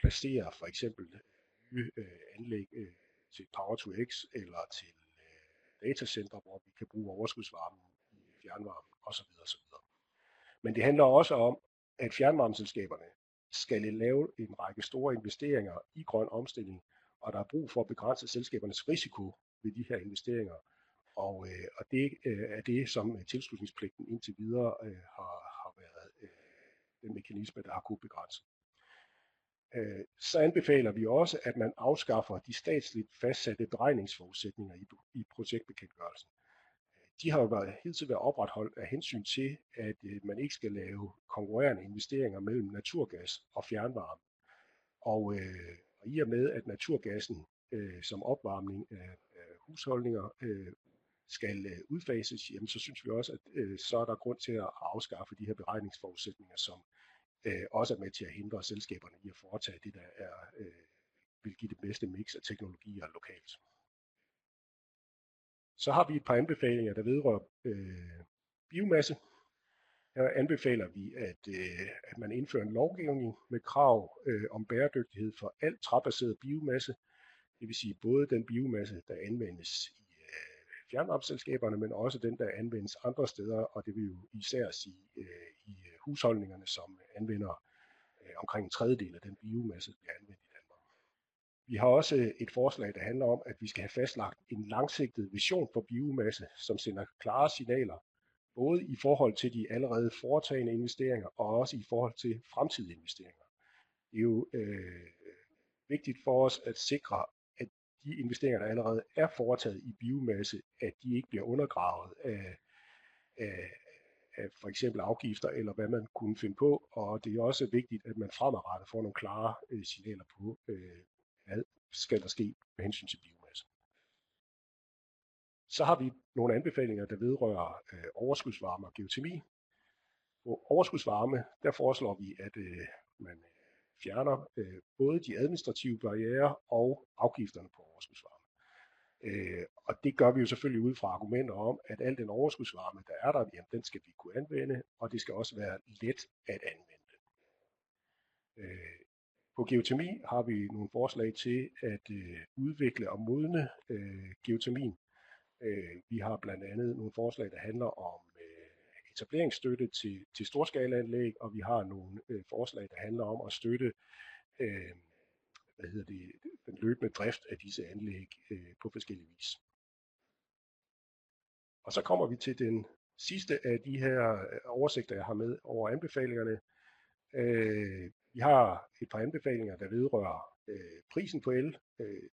placere for eksempel nye øh, anlæg øh, til Power to X eller til øh, datacenter, hvor vi kan bruge overskudsvarmen i fjernvarme osv. osv. Men det handler også om, at fjernvarmeselskaberne skal lave en række store investeringer i grøn omstilling, og der er brug for at begrænse selskabernes risiko ved de her investeringer. Og, øh, og det øh, er det, som tilslutningspligten indtil videre øh, har, har været øh, den mekanisme, der har kunne begrænse. Øh, så anbefaler vi også, at man afskaffer de statsligt fastsatte beregningsforudsætninger i, i projektbekendtgørelsen de har jo været, hele tiden været opretholdt af hensyn til, at øh, man ikke skal lave konkurrerende investeringer mellem naturgas og fjernvarme. Og, øh, og i og med, at naturgassen øh, som opvarmning af, af husholdninger øh, skal øh, udfases, jamen, så synes vi også, at øh, så er der grund til at afskaffe de her beregningsforudsætninger, som øh, også er med til at hindre selskaberne i at foretage det, der er, øh, vil give det bedste mix af teknologier lokalt. Så har vi et par anbefalinger, der vedrører øh, biomasse. Her anbefaler vi, at, øh, at man indfører en lovgivning med krav øh, om bæredygtighed for al træbaseret biomasse. Det vil sige både den biomasse, der anvendes fjernvarmeselskaberne, men også den, der anvendes andre steder, og det vil jo især sige øh, i øh, husholdningerne, som anvender øh, omkring en tredjedel af den biomasse, der bliver anvendt vi har også øh, et forslag, der handler om, at vi skal have fastlagt en langsigtet vision for biomasse, som sender klare signaler, både i forhold til de allerede foretagende investeringer, og også i forhold til fremtidige investeringer. Det er jo øh, vigtigt for os at sikre, de investeringer, der allerede er foretaget i biomasse, at de ikke bliver undergravet af, af, af for eksempel afgifter, eller hvad man kunne finde på, og det er også vigtigt, at man fremadrettet får nogle klare øh, signaler på, øh, hvad skal der ske med hensyn til biomasse. Så har vi nogle anbefalinger, der vedrører øh, overskudsvarme og geotermi. På overskudsvarme, der foreslår vi, at øh, man fjerner øh, både de administrative barriere og afgifterne på overskudsvarme. Øh, og det gør vi jo selvfølgelig ud fra argumenter om, at al den overskudsvarme, der er der, jamen, den skal vi kunne anvende, og det skal også være let at anvende. Øh, på geotermi har vi nogle forslag til at øh, udvikle og modne øh, geotermien. Øh, vi har blandt andet nogle forslag, der handler om etableringsstøtte til, til storskalaanlæg, og vi har nogle øh, forslag, der handler om at støtte øh, hvad hedder det, den løbende drift af disse anlæg øh, på forskellige vis. Og så kommer vi til den sidste af de her øh, oversigter, jeg har med over anbefalingerne. Øh, vi har et par anbefalinger, der vedrører øh, prisen på el. Øh,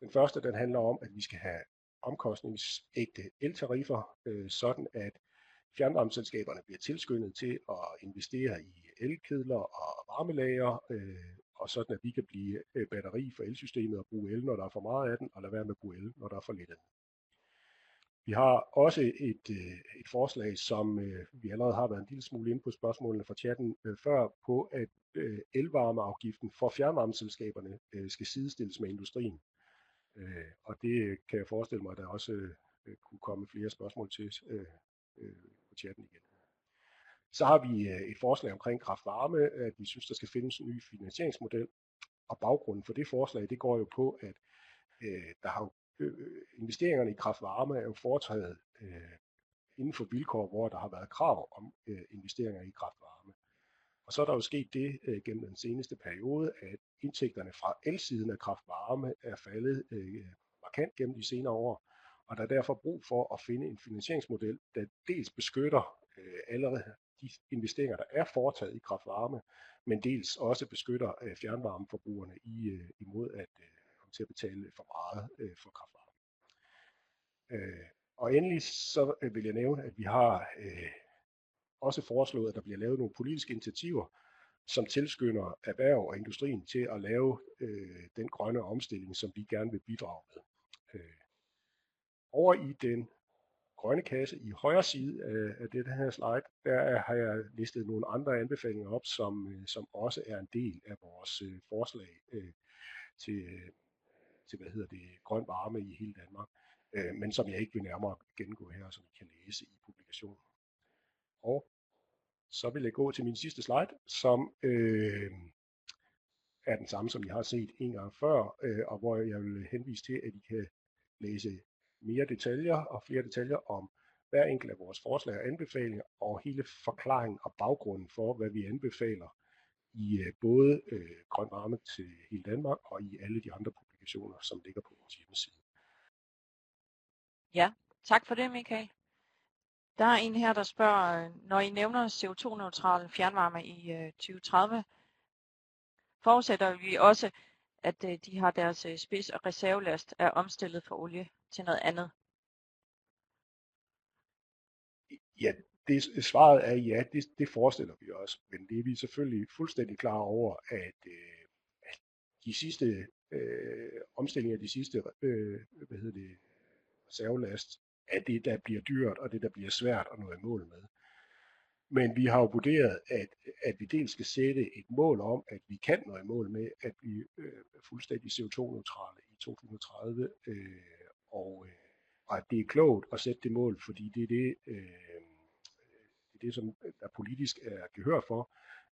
den første den handler om, at vi skal have omkostningsægte eltariffer, øh, sådan at fjernvarmeselskaberne bliver tilskyndet til at investere i elkedler og varmelager, øh, og sådan at vi kan blive øh, batteri for elsystemet og bruge el, når der er for meget af den, og lade være med at bruge el, når der er for lidt af den. Vi har også et, øh, et forslag, som øh, vi allerede har været en lille smule inde på spørgsmålene fra chatten øh, før, på at øh, elvarmeafgiften for fjernvarmeselskaberne skal sidestilles med industrien. Og det kan jeg forestille mig, at der også kunne komme flere spørgsmål til på chatten igen. Så har vi øh, et forslag omkring kraftvarme, at øh, vi synes, der skal findes en ny finansieringsmodel. Og baggrunden for det forslag, det går jo på, at øh, der har øh, øh, investeringerne i kraftvarme er jo foretaget øh, inden for vilkår, hvor der har været krav om øh, investeringer i kraftvarme. Og så er der jo sket det øh, gennem den seneste periode, at indtægterne fra elsiden af kraftvarme er faldet øh, markant gennem de senere år, og der er derfor brug for at finde en finansieringsmodel, der dels beskytter øh, allerede de investeringer, der er foretaget i kraftvarme, men dels også beskytter øh, fjernvarmeforbrugerne i, øh, imod at øh, komme til at betale for meget øh, for kraftvarme. Øh, og endelig så øh, vil jeg nævne, at vi har øh, også foreslået, at der bliver lavet nogle politiske initiativer, som tilskynder erhverv og industrien til at lave øh, den grønne omstilling, som vi gerne vil bidrage med. Øh, over i den grønne kasse i højre side af, af det her slide, der har jeg listet nogle andre anbefalinger op, som, øh, som også er en del af vores øh, forslag øh, til, øh, til, hvad hedder det, grøn varme i hele Danmark, øh, men som jeg ikke vil nærmere gennemgå her, som I kan læse i publikationen. Og så vil jeg gå til min sidste slide, som øh, er den samme, som I har set en gang før, øh, og hvor jeg vil henvise til, at I kan læse mere detaljer og flere detaljer om hver enkelt af vores forslag og anbefalinger, og hele forklaringen og baggrunden for, hvad vi anbefaler i øh, både øh, Grøn Varme til hele Danmark og i alle de andre publikationer, som ligger på vores hjemmeside. Ja, tak for det Michael. Der er en her, der spørger, øh, når I nævner CO2-neutral fjernvarme i øh, 2030, forudsætter vi også, at øh, de har deres øh, spids- og reservelast er omstillet fra olie til noget andet? Ja, det, svaret er ja, det, det forestiller vi os. Men det er vi selvfølgelig fuldstændig klar over, at, øh, at de sidste øh, omstillinger, de sidste øh, hvad hedder det, reservelast, er det, der bliver dyrt, og det, der bliver svært at nå i mål med. Men vi har jo vurderet, at, at vi dels skal sætte et mål om, at vi kan nå i mål med at blive øh, fuldstændig CO2-neutrale i 2030, øh, og, øh, og at det er klogt at sætte det mål, fordi det er det, øh, det, er det som der politisk er gehør for.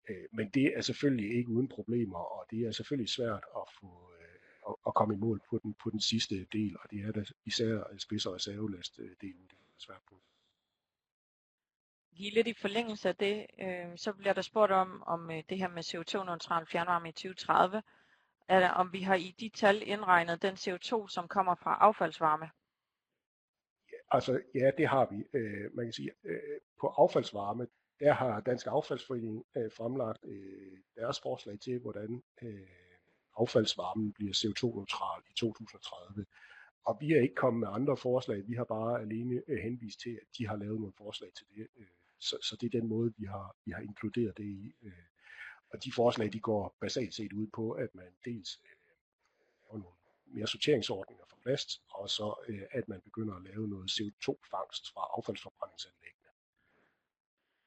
Øh, men det er selvfølgelig ikke uden problemer, og det er selvfølgelig svært at få øh, at, komme i mål på den, på den sidste del, og det er da især spids- og reservelast-delen, øh, det er svært på. Lige lidt i forlængelse af det, øh, så bliver der spurgt om, om øh, det her med CO2-neutral fjernvarme i 2030 er, om vi har i de tal indregnet den CO2, som kommer fra affaldsvarme. Ja, altså, ja, det har vi. Øh, man kan sige, øh, på affaldsvarme, der har Dansk Affaldsforening øh, fremlagt øh, deres forslag til, hvordan øh, affaldsvarmen bliver CO2-neutral i 2030. og vi er ikke kommet med andre forslag, vi har bare alene øh, henvist til, at de har lavet nogle forslag til det. Øh, så, så det er den måde, vi har, vi har inkluderet det i. Øh, og de forslag, de går basalt set ud på, at man dels laver nogle mere sorteringsordninger for plast, og så at man begynder at lave noget CO2-fangst fra affaldsforbrændingsanlæggene.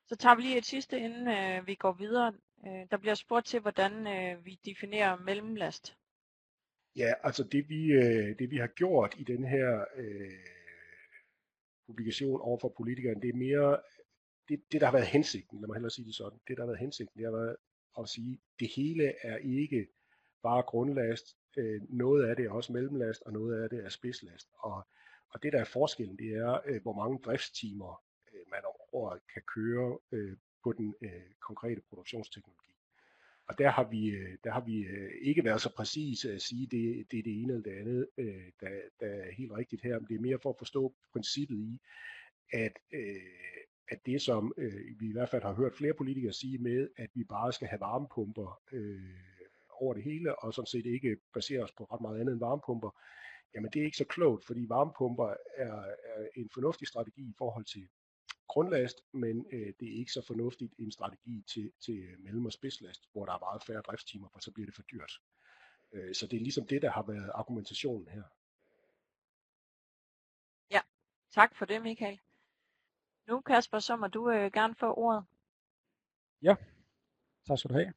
Så tager vi lige et sidste, inden øh, vi går videre. Øh, der bliver spurgt til, hvordan øh, vi definerer mellemlast. Ja, altså det vi, øh, det vi har gjort i den her øh, publikation over for politikerne, det er mere det, det, der har været hensigten, lad mig hellere sige det sådan, det, der har været hensigten, det har været at sige, det hele er ikke bare grundlast, øh, noget af det er også mellemlast, og noget af det er spidslast. Og, og det, der er forskellen, det er, øh, hvor mange driftstimer øh, man om året kan køre øh, på den øh, konkrete produktionsteknologi. Og der har vi, øh, der har vi øh, ikke været så præcise at sige, det, det er det ene eller det andet, øh, der, der er helt rigtigt her, men det er mere for at forstå princippet i, at, at det som øh, vi i hvert fald har hørt flere politikere sige med, at vi bare skal have varmepumper øh, over det hele, og sådan set ikke basere os på ret meget andet end varmepumper, jamen det er ikke så klogt, fordi varmepumper er, er en fornuftig strategi i forhold til grundlast, men øh, det er ikke så fornuftigt en strategi til, til øh, mellem- og spidslast, hvor der er meget færre driftstimer, for så bliver det for dyrt. Øh, så det er ligesom det, der har været argumentationen her. Ja, tak for det, Michael. Nu, Kasper, så må du øh, gerne få ordet. Ja, tak skal du have.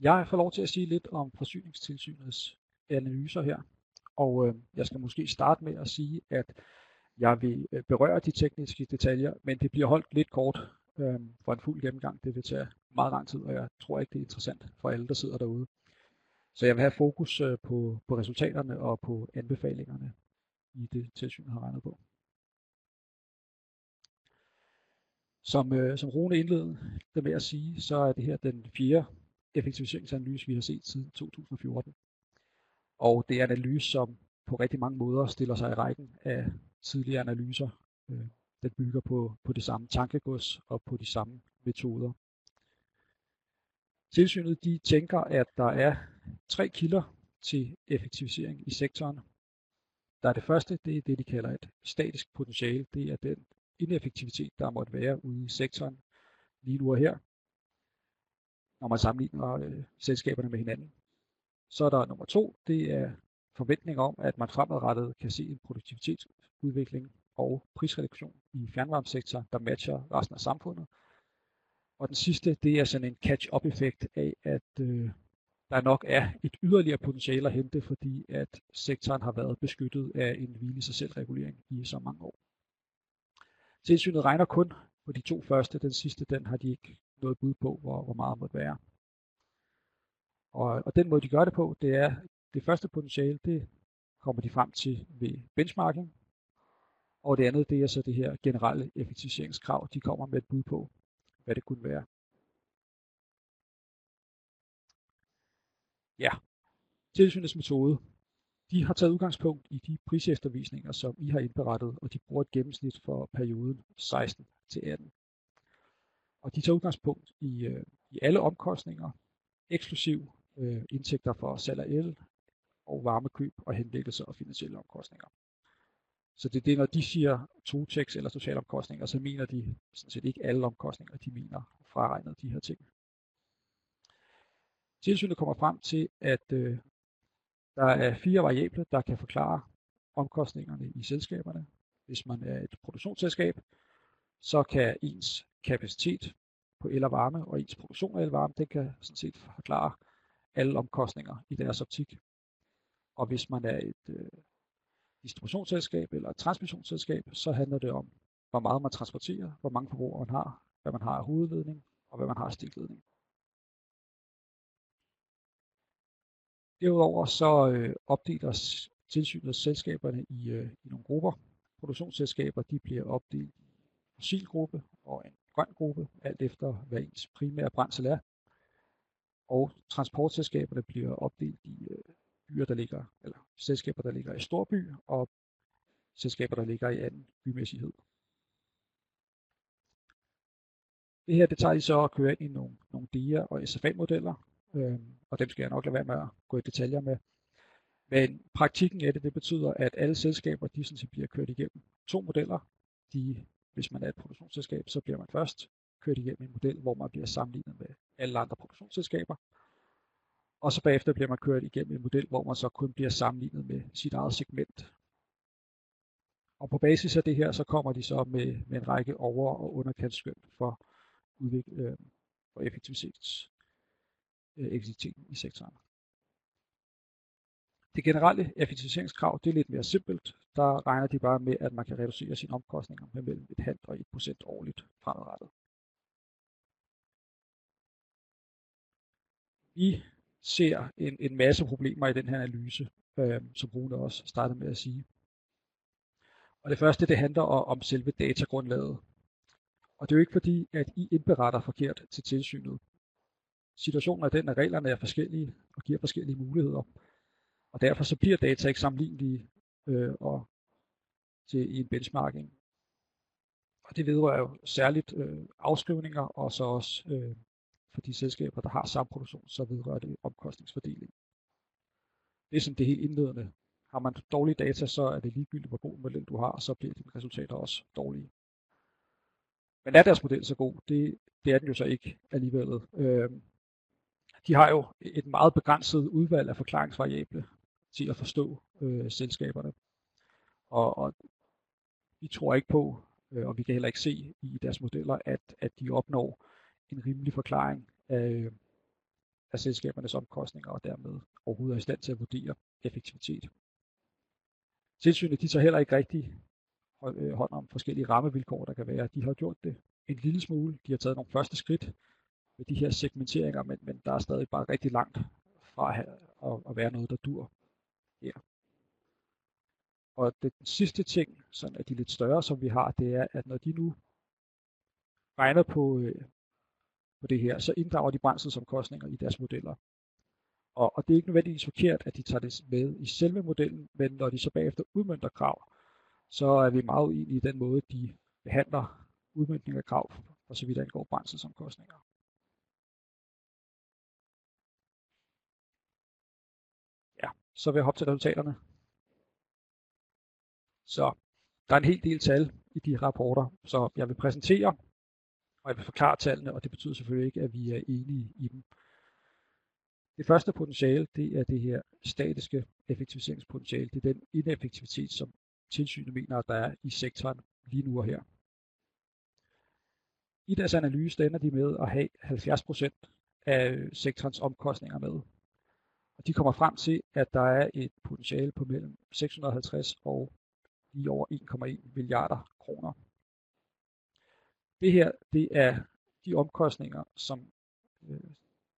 Jeg får lov til at sige lidt om forsyningstilsynets analyser her. Og øh, jeg skal måske starte med at sige, at jeg vil øh, berøre de tekniske detaljer, men det bliver holdt lidt kort øh, for en fuld gennemgang. Det vil tage meget lang tid, og jeg tror ikke, det er interessant for alle, der sidder derude. Så jeg vil have fokus øh, på, på resultaterne og på anbefalingerne i det tilsyn, har regnet på. Som, øh, som Rune indledede det med at sige, så er det her den fjerde effektiviseringsanalyse, vi har set siden 2014. Og det er en analyse, som på rigtig mange måder stiller sig i rækken af tidligere analyser. Øh, den bygger på, på det samme tankegods og på de samme metoder. Tilsynet de tænker, at der er tre kilder til effektivisering i sektoren. Der er det første, det er det, de kalder et statisk potentiale. Det er den ineffektivitet, der måtte være ude i sektoren lige nu og her, når man sammenligner øh, selskaberne med hinanden. Så er der nummer to, det er forventning om, at man fremadrettet kan se en produktivitetsudvikling og prisreduktion i fjernvarmesektoren, der matcher resten af samfundet. Og den sidste, det er sådan en catch-up effekt af, at øh, der nok er et yderligere potentiale at hente, fordi at sektoren har været beskyttet af en hvile sig selv regulering i så mange år. Tilsynet regner kun på de to første, den sidste, den har de ikke noget bud på, hvor, hvor meget måtte være. Og, og den måde, de gør det på, det er det første potentiale, det kommer de frem til ved benchmarking, og det andet, det er så det her generelle effektiviseringskrav, de kommer med et bud på, hvad det kunne være. Ja, tilsynets metode. De har taget udgangspunkt i de priseftervisninger, som I har indberettet, og de bruger et gennemsnit for perioden 16 til 18. Og de tager udgangspunkt i, øh, i alle omkostninger, eksklusiv øh, indtægter for salg af el, og varmekøb og henlæggelse og finansielle omkostninger. Så det er det, når de siger Totex eller sociale omkostninger, så mener de sådan set ikke alle omkostninger, de mener fraregnet de her ting. Tilsynet kommer frem til, at øh, der er fire variable, der kan forklare omkostningerne i selskaberne. Hvis man er et produktionsselskab, så kan ens kapacitet på el og varme og ens produktion af el og varme, det kan sådan set forklare alle omkostninger i deres optik. Og hvis man er et øh, distributionsselskab eller et transmissionsselskab, så handler det om, hvor meget man transporterer, hvor mange forbrugere man har, hvad man har af hovedledning og hvad man har af stikledning. Derudover så øh, opdeler tilsynet selskaberne i, øh, i nogle grupper. Produktionsselskaber de bliver opdelt i en fossilgruppe og en grøn gruppe, alt efter hvad ens primære brændsel er. Og transportselskaberne bliver opdelt i øh, byer, der ligger, eller selskaber, der ligger i storby, og selskaber, der ligger i anden bymæssighed. Det her, det tager de så at køre ind i nogle, nogle DIA og SFA-modeller, øh, og dem skal jeg nok lade være med at gå i detaljer med. Men praktikken af det, det betyder, at alle selskaber, de sådan set bliver kørt igennem to modeller. De, hvis man er et produktionsselskab, så bliver man først kørt igennem en model, hvor man bliver sammenlignet med alle andre produktionsselskaber. Og så bagefter bliver man kørt igennem en model, hvor man så kun bliver sammenlignet med sit eget segment. Og på basis af det her, så kommer de så med, med en række over- og underkantsskøn for, udvik- øh, for effektivitets, øh, effektiviteten i sektoren. Det generelle effektiviseringskrav det er lidt mere simpelt. Der regner de bare med, at man kan reducere sine omkostninger med mellem et halvt og 1% årligt fremadrettet. Vi ser en, en masse problemer i den her analyse, øh, som Rune også startede med at sige. Og det første, det handler om selve datagrundlaget. Og det er jo ikke fordi, at I indberetter forkert til tilsynet. Situationen er den, at reglerne er forskellige og giver forskellige muligheder. Og derfor så bliver data ikke sammenlignelige øh, og til i en benchmarking. Og det vedrører jo særligt øh, afskrivninger og så også øh, for de selskaber, der har samme produktion, så vedrører det omkostningsfordeling. Det er sådan det helt indledende. Har man dårlige data, så er det ligegyldigt, hvor god model du har, og så bliver dine resultater også dårlige. Men er deres model så god? Det, det er den jo så ikke alligevel. Øh, de har jo et meget begrænset udvalg af forklaringsvariable til at forstå øh, selskaberne. Og, og vi tror ikke på, øh, og vi kan heller ikke se i deres modeller, at, at de opnår en rimelig forklaring af, af selskabernes omkostninger, og dermed overhovedet er i stand til at vurdere effektivitet. Tilsynet de tager heller ikke rigtig hånd øh, om forskellige rammevilkår, der kan være. De har gjort det en lille smule. De har taget nogle første skridt med de her segmenteringer, men, men der er stadig bare rigtig langt fra at, at, være noget, der dur her. Og det, den sidste ting, sådan at de lidt større, som vi har, det er, at når de nu regner på, øh, på det her, så inddrager de brændselsomkostninger i deres modeller. Og, og det er ikke nødvendigvis forkert, at de tager det med i selve modellen, men når de så bagefter udmyndter krav, så er vi meget uenige i den måde, de behandler udmyndning af krav, for så vidt angår brændselsomkostninger. Ja, så vil jeg hoppe til resultaterne. Så der er en hel del tal i de rapporter, så jeg vil præsentere, og jeg vil forklare tallene, og det betyder selvfølgelig ikke, at vi er enige i dem. Det første potentiale, det er det her statiske effektiviseringspotentiale. Det er den ineffektivitet, som tilsynet mener, at der er i sektoren lige nu og her. I deres analyse ender de med at have 70% af sektorens omkostninger med. Og de kommer frem til, at der er et potentiale på mellem 650 og lige over 1,1 milliarder kroner. Det her det er de omkostninger, som øh,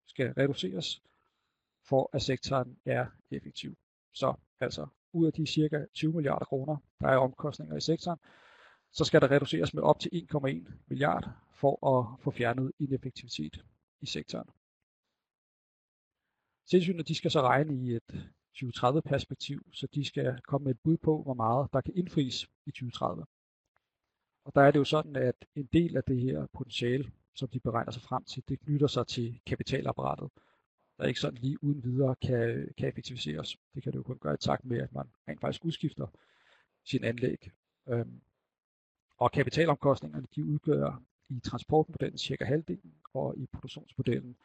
skal reduceres for at sektoren er effektiv. Så altså ud af de cirka 20 milliarder kroner, der er omkostninger i sektoren, så skal der reduceres med op til 1,1 milliard for at få fjernet ineffektivitet i sektoren. Tilsynet de skal så regne i et 2030 perspektiv, så de skal komme med et bud på, hvor meget der kan indfries i 2030. Og der er det jo sådan, at en del af det her potentiale, som de beregner sig frem til, det knytter sig til kapitalapparatet, der ikke sådan lige uden videre kan, kan effektiviseres. Det kan det jo kun gøre i takt med, at man rent faktisk udskifter sin anlæg. Øhm, og kapitalomkostningerne, de udgør i transportmodellen cirka halvdelen, og i produktionsmodellen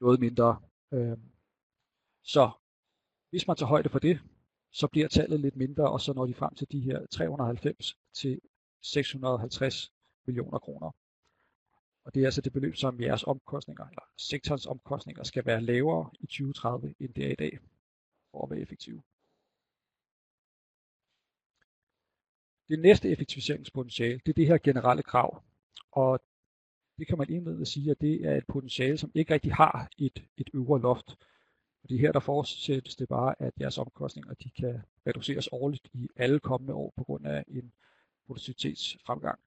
noget mindre. Øhm, så hvis man tager højde for det, så bliver tallet lidt mindre, og så når de frem til de her 390 til 650 millioner kroner. Og det er altså det beløb, som jeres omkostninger, eller sektorens omkostninger, skal være lavere i 2030, end det er i dag, for at være effektive. Det næste effektiviseringspotentiale, det er det her generelle krav. Og det kan man indledende sige, at det er et potentiale, som ikke rigtig har et, et øvre loft. Fordi her der forudsættes det bare, at jeres omkostninger de kan reduceres årligt i alle kommende år på grund af en produktivitetsfremgang.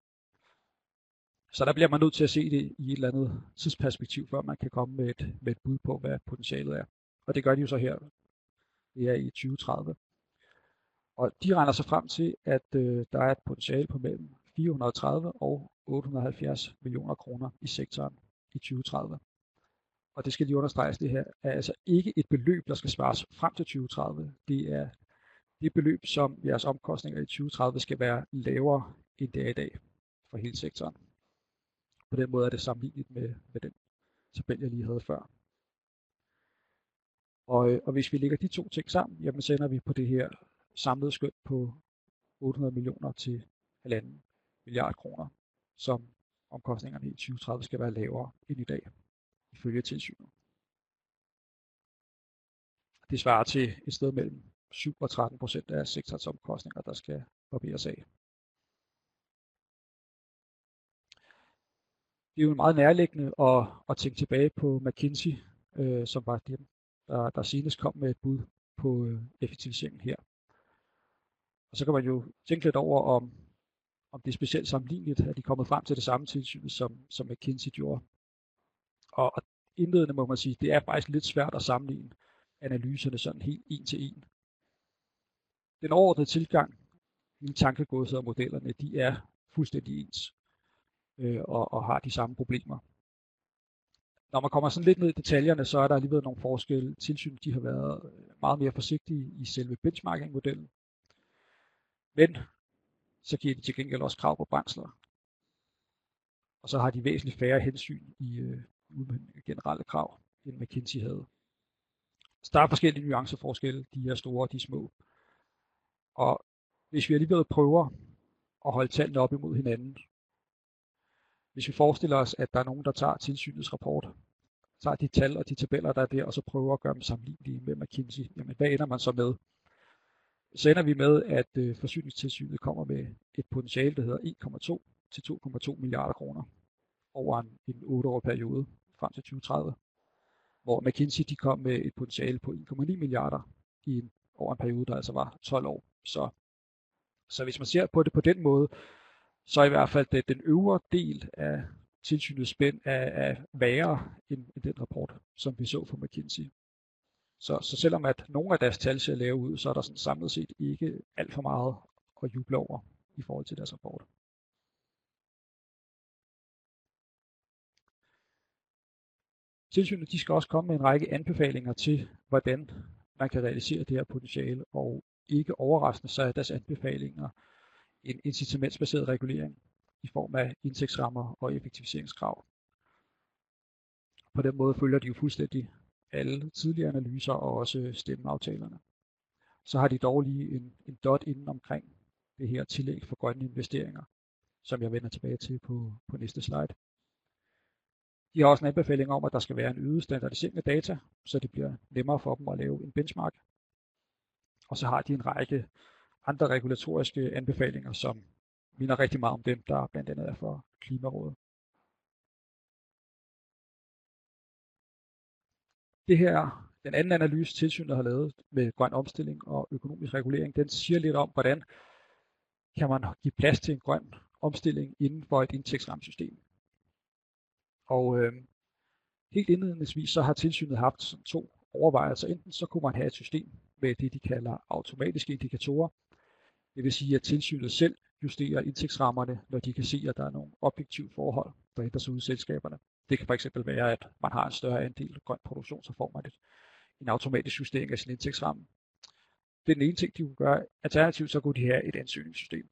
Så der bliver man nødt til at se det i et eller andet tidsperspektiv, før man kan komme med et, med et bud på, hvad potentialet er. Og det gør de jo så her. Det er i 2030. Og de regner sig frem til, at øh, der er et potentiale på mellem 430 og 870 millioner kroner i sektoren i 2030 og det skal lige understreges, det her er altså ikke et beløb, der skal svares frem til 2030. Det er det beløb, som jeres omkostninger i 2030 skal være lavere end det er i dag for hele sektoren. På den måde er det sammenlignet med, med den tabel, jeg lige havde før. Og, og hvis vi lægger de to ting sammen, jamen så ender vi på det her samlede skøn på 800 millioner til 1,5 milliard kroner, som omkostningerne i 2030 skal være lavere end i dag, ifølge tilsynet. Det svarer til et sted mellem 7 og 13 procent af sektorens omkostninger, der skal barberes af. Det er jo meget nærliggende at, at tænke tilbage på McKinsey, øh, som var dem, der, der senest kom med et bud på øh, effektiviseringen her. Og så kan man jo tænke lidt over, om, om det er specielt sammenligneligt, at de er kommet frem til det samme tilsyn, som, som McKinsey gjorde. Og, og indledende må man sige, det er faktisk lidt svært at sammenligne analyserne sådan helt en til en. Den overordnede tilgang, i tankegodset og modellerne, de er fuldstændig ens øh, og, og har de samme problemer. Når man kommer sådan lidt ned i detaljerne, så er der alligevel nogle forskelle. Tilsyn de har været øh, meget mere forsigtige i selve benchmarking-modellen. Men så giver de til gengæld også krav på brændsler. Og så har de væsentligt færre hensyn i øh, generelle krav, end McKinsey havde. Så der er forskellige nuanceforskelle, de er store og de er små. Og hvis vi alligevel prøver at holde tallene op imod hinanden, hvis vi forestiller os, at der er nogen, der tager tilsynets rapport, tager de tal og de tabeller, der er der, og så prøver at gøre dem sammenlignelige med McKinsey, jamen hvad ender man så med? Så ender vi med, at øh, forsyningstilsynet kommer med et potentiale, der hedder 1,2 til 2,2 milliarder kroner over en, en 8-årig periode frem til 2030. Hvor McKinsey de kom med et potentiale på 1,9 milliarder i en, over en periode, der altså var 12 år. Så, så hvis man ser på det på den måde, så i hvert fald det, den øvre del af tilsynets spænd er, er værre end, end den rapport, som vi så fra McKinsey. Så, så selvom at nogle af deres tal ser lave ud, så er der sådan samlet set ikke alt for meget at juble over i forhold til deres rapport. Tilsynet de skal også komme med en række anbefalinger til, hvordan man kan realisere det her potentiale, og ikke overraskende så er deres anbefalinger en incitamentsbaseret regulering i form af indtægtsrammer og effektiviseringskrav. På den måde følger de jo fuldstændig alle tidligere analyser og også stemmeaftalerne. Så har de dog lige en, en dot inden omkring det her tillæg for grønne investeringer, som jeg vender tilbage til på, på næste slide. De har også en anbefaling om, at der skal være en øget standardisering af data, så det bliver nemmere for dem at lave en benchmark. Og så har de en række andre regulatoriske anbefalinger, som minder rigtig meget om dem, der blandt andet er for Klimarådet. Det her, den anden analyse, tilsynet har lavet med grøn omstilling og økonomisk regulering, den siger lidt om, hvordan kan man give plads til en grøn omstilling inden for et indtægtsramsystem. Og øh, helt indledningsvis så har tilsynet haft sådan to overvejelser. Enten så kunne man have et system med det, de kalder automatiske indikatorer, det vil sige, at tilsynet selv justerer indtægtsrammerne, når de kan se, at der er nogle objektive forhold, der ændrer sig ud i selskaberne. Det kan fx være, at man har en større andel grøn produktion, så får man et, en automatisk justering af sin indtægtsramme. Det er den ene ting, de kunne gøre. Alternativt så kunne de have et ansøgningssystem.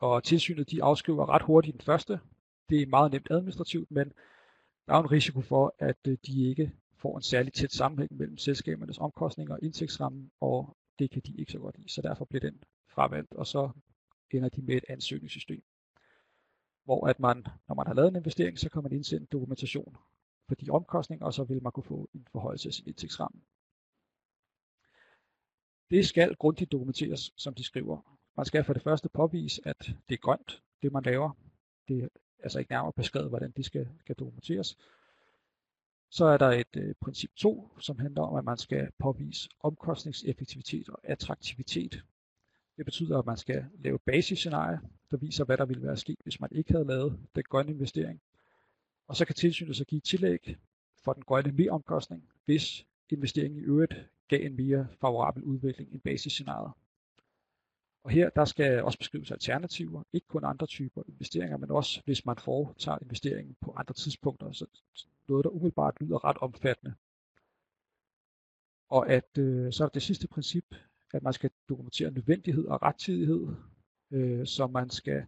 Og tilsynet de afskriver ret hurtigt den første. Det er meget nemt administrativt, men der er en risiko for, at øh, de ikke får en særlig tæt sammenhæng mellem selskabernes omkostninger og indtægtsrammen, og det kan de ikke så godt lide, så derfor bliver den fravalgt, og så ender de med et ansøgningssystem, hvor at man, når man har lavet en investering, så kan man indsende dokumentation for de omkostninger, og så vil man kunne få en forhøjelse af sin indtægtsramme. Det skal grundigt dokumenteres, som de skriver. Man skal for det første påvise, at det er grønt, det man laver. Det altså ikke nærmere beskrevet, hvordan de skal, skal dokumenteres. Så er der et øh, princip 2, som handler om, at man skal påvise omkostningseffektivitet og attraktivitet. Det betyder, at man skal lave basisscenarie, der viser, hvad der ville være sket, hvis man ikke havde lavet den grønne investering. Og så kan tilsynet så give tillæg for den grønne meromkostning, hvis investeringen i øvrigt gav en mere favorabel udvikling end basisscenariet. Og her der skal også beskrives alternativer, ikke kun andre typer investeringer, men også hvis man foretager investeringen på andre tidspunkter, så noget, der umiddelbart lyder ret omfattende. Og at øh, så er det sidste princip, at man skal dokumentere nødvendighed og rettidighed, øh, så man skal,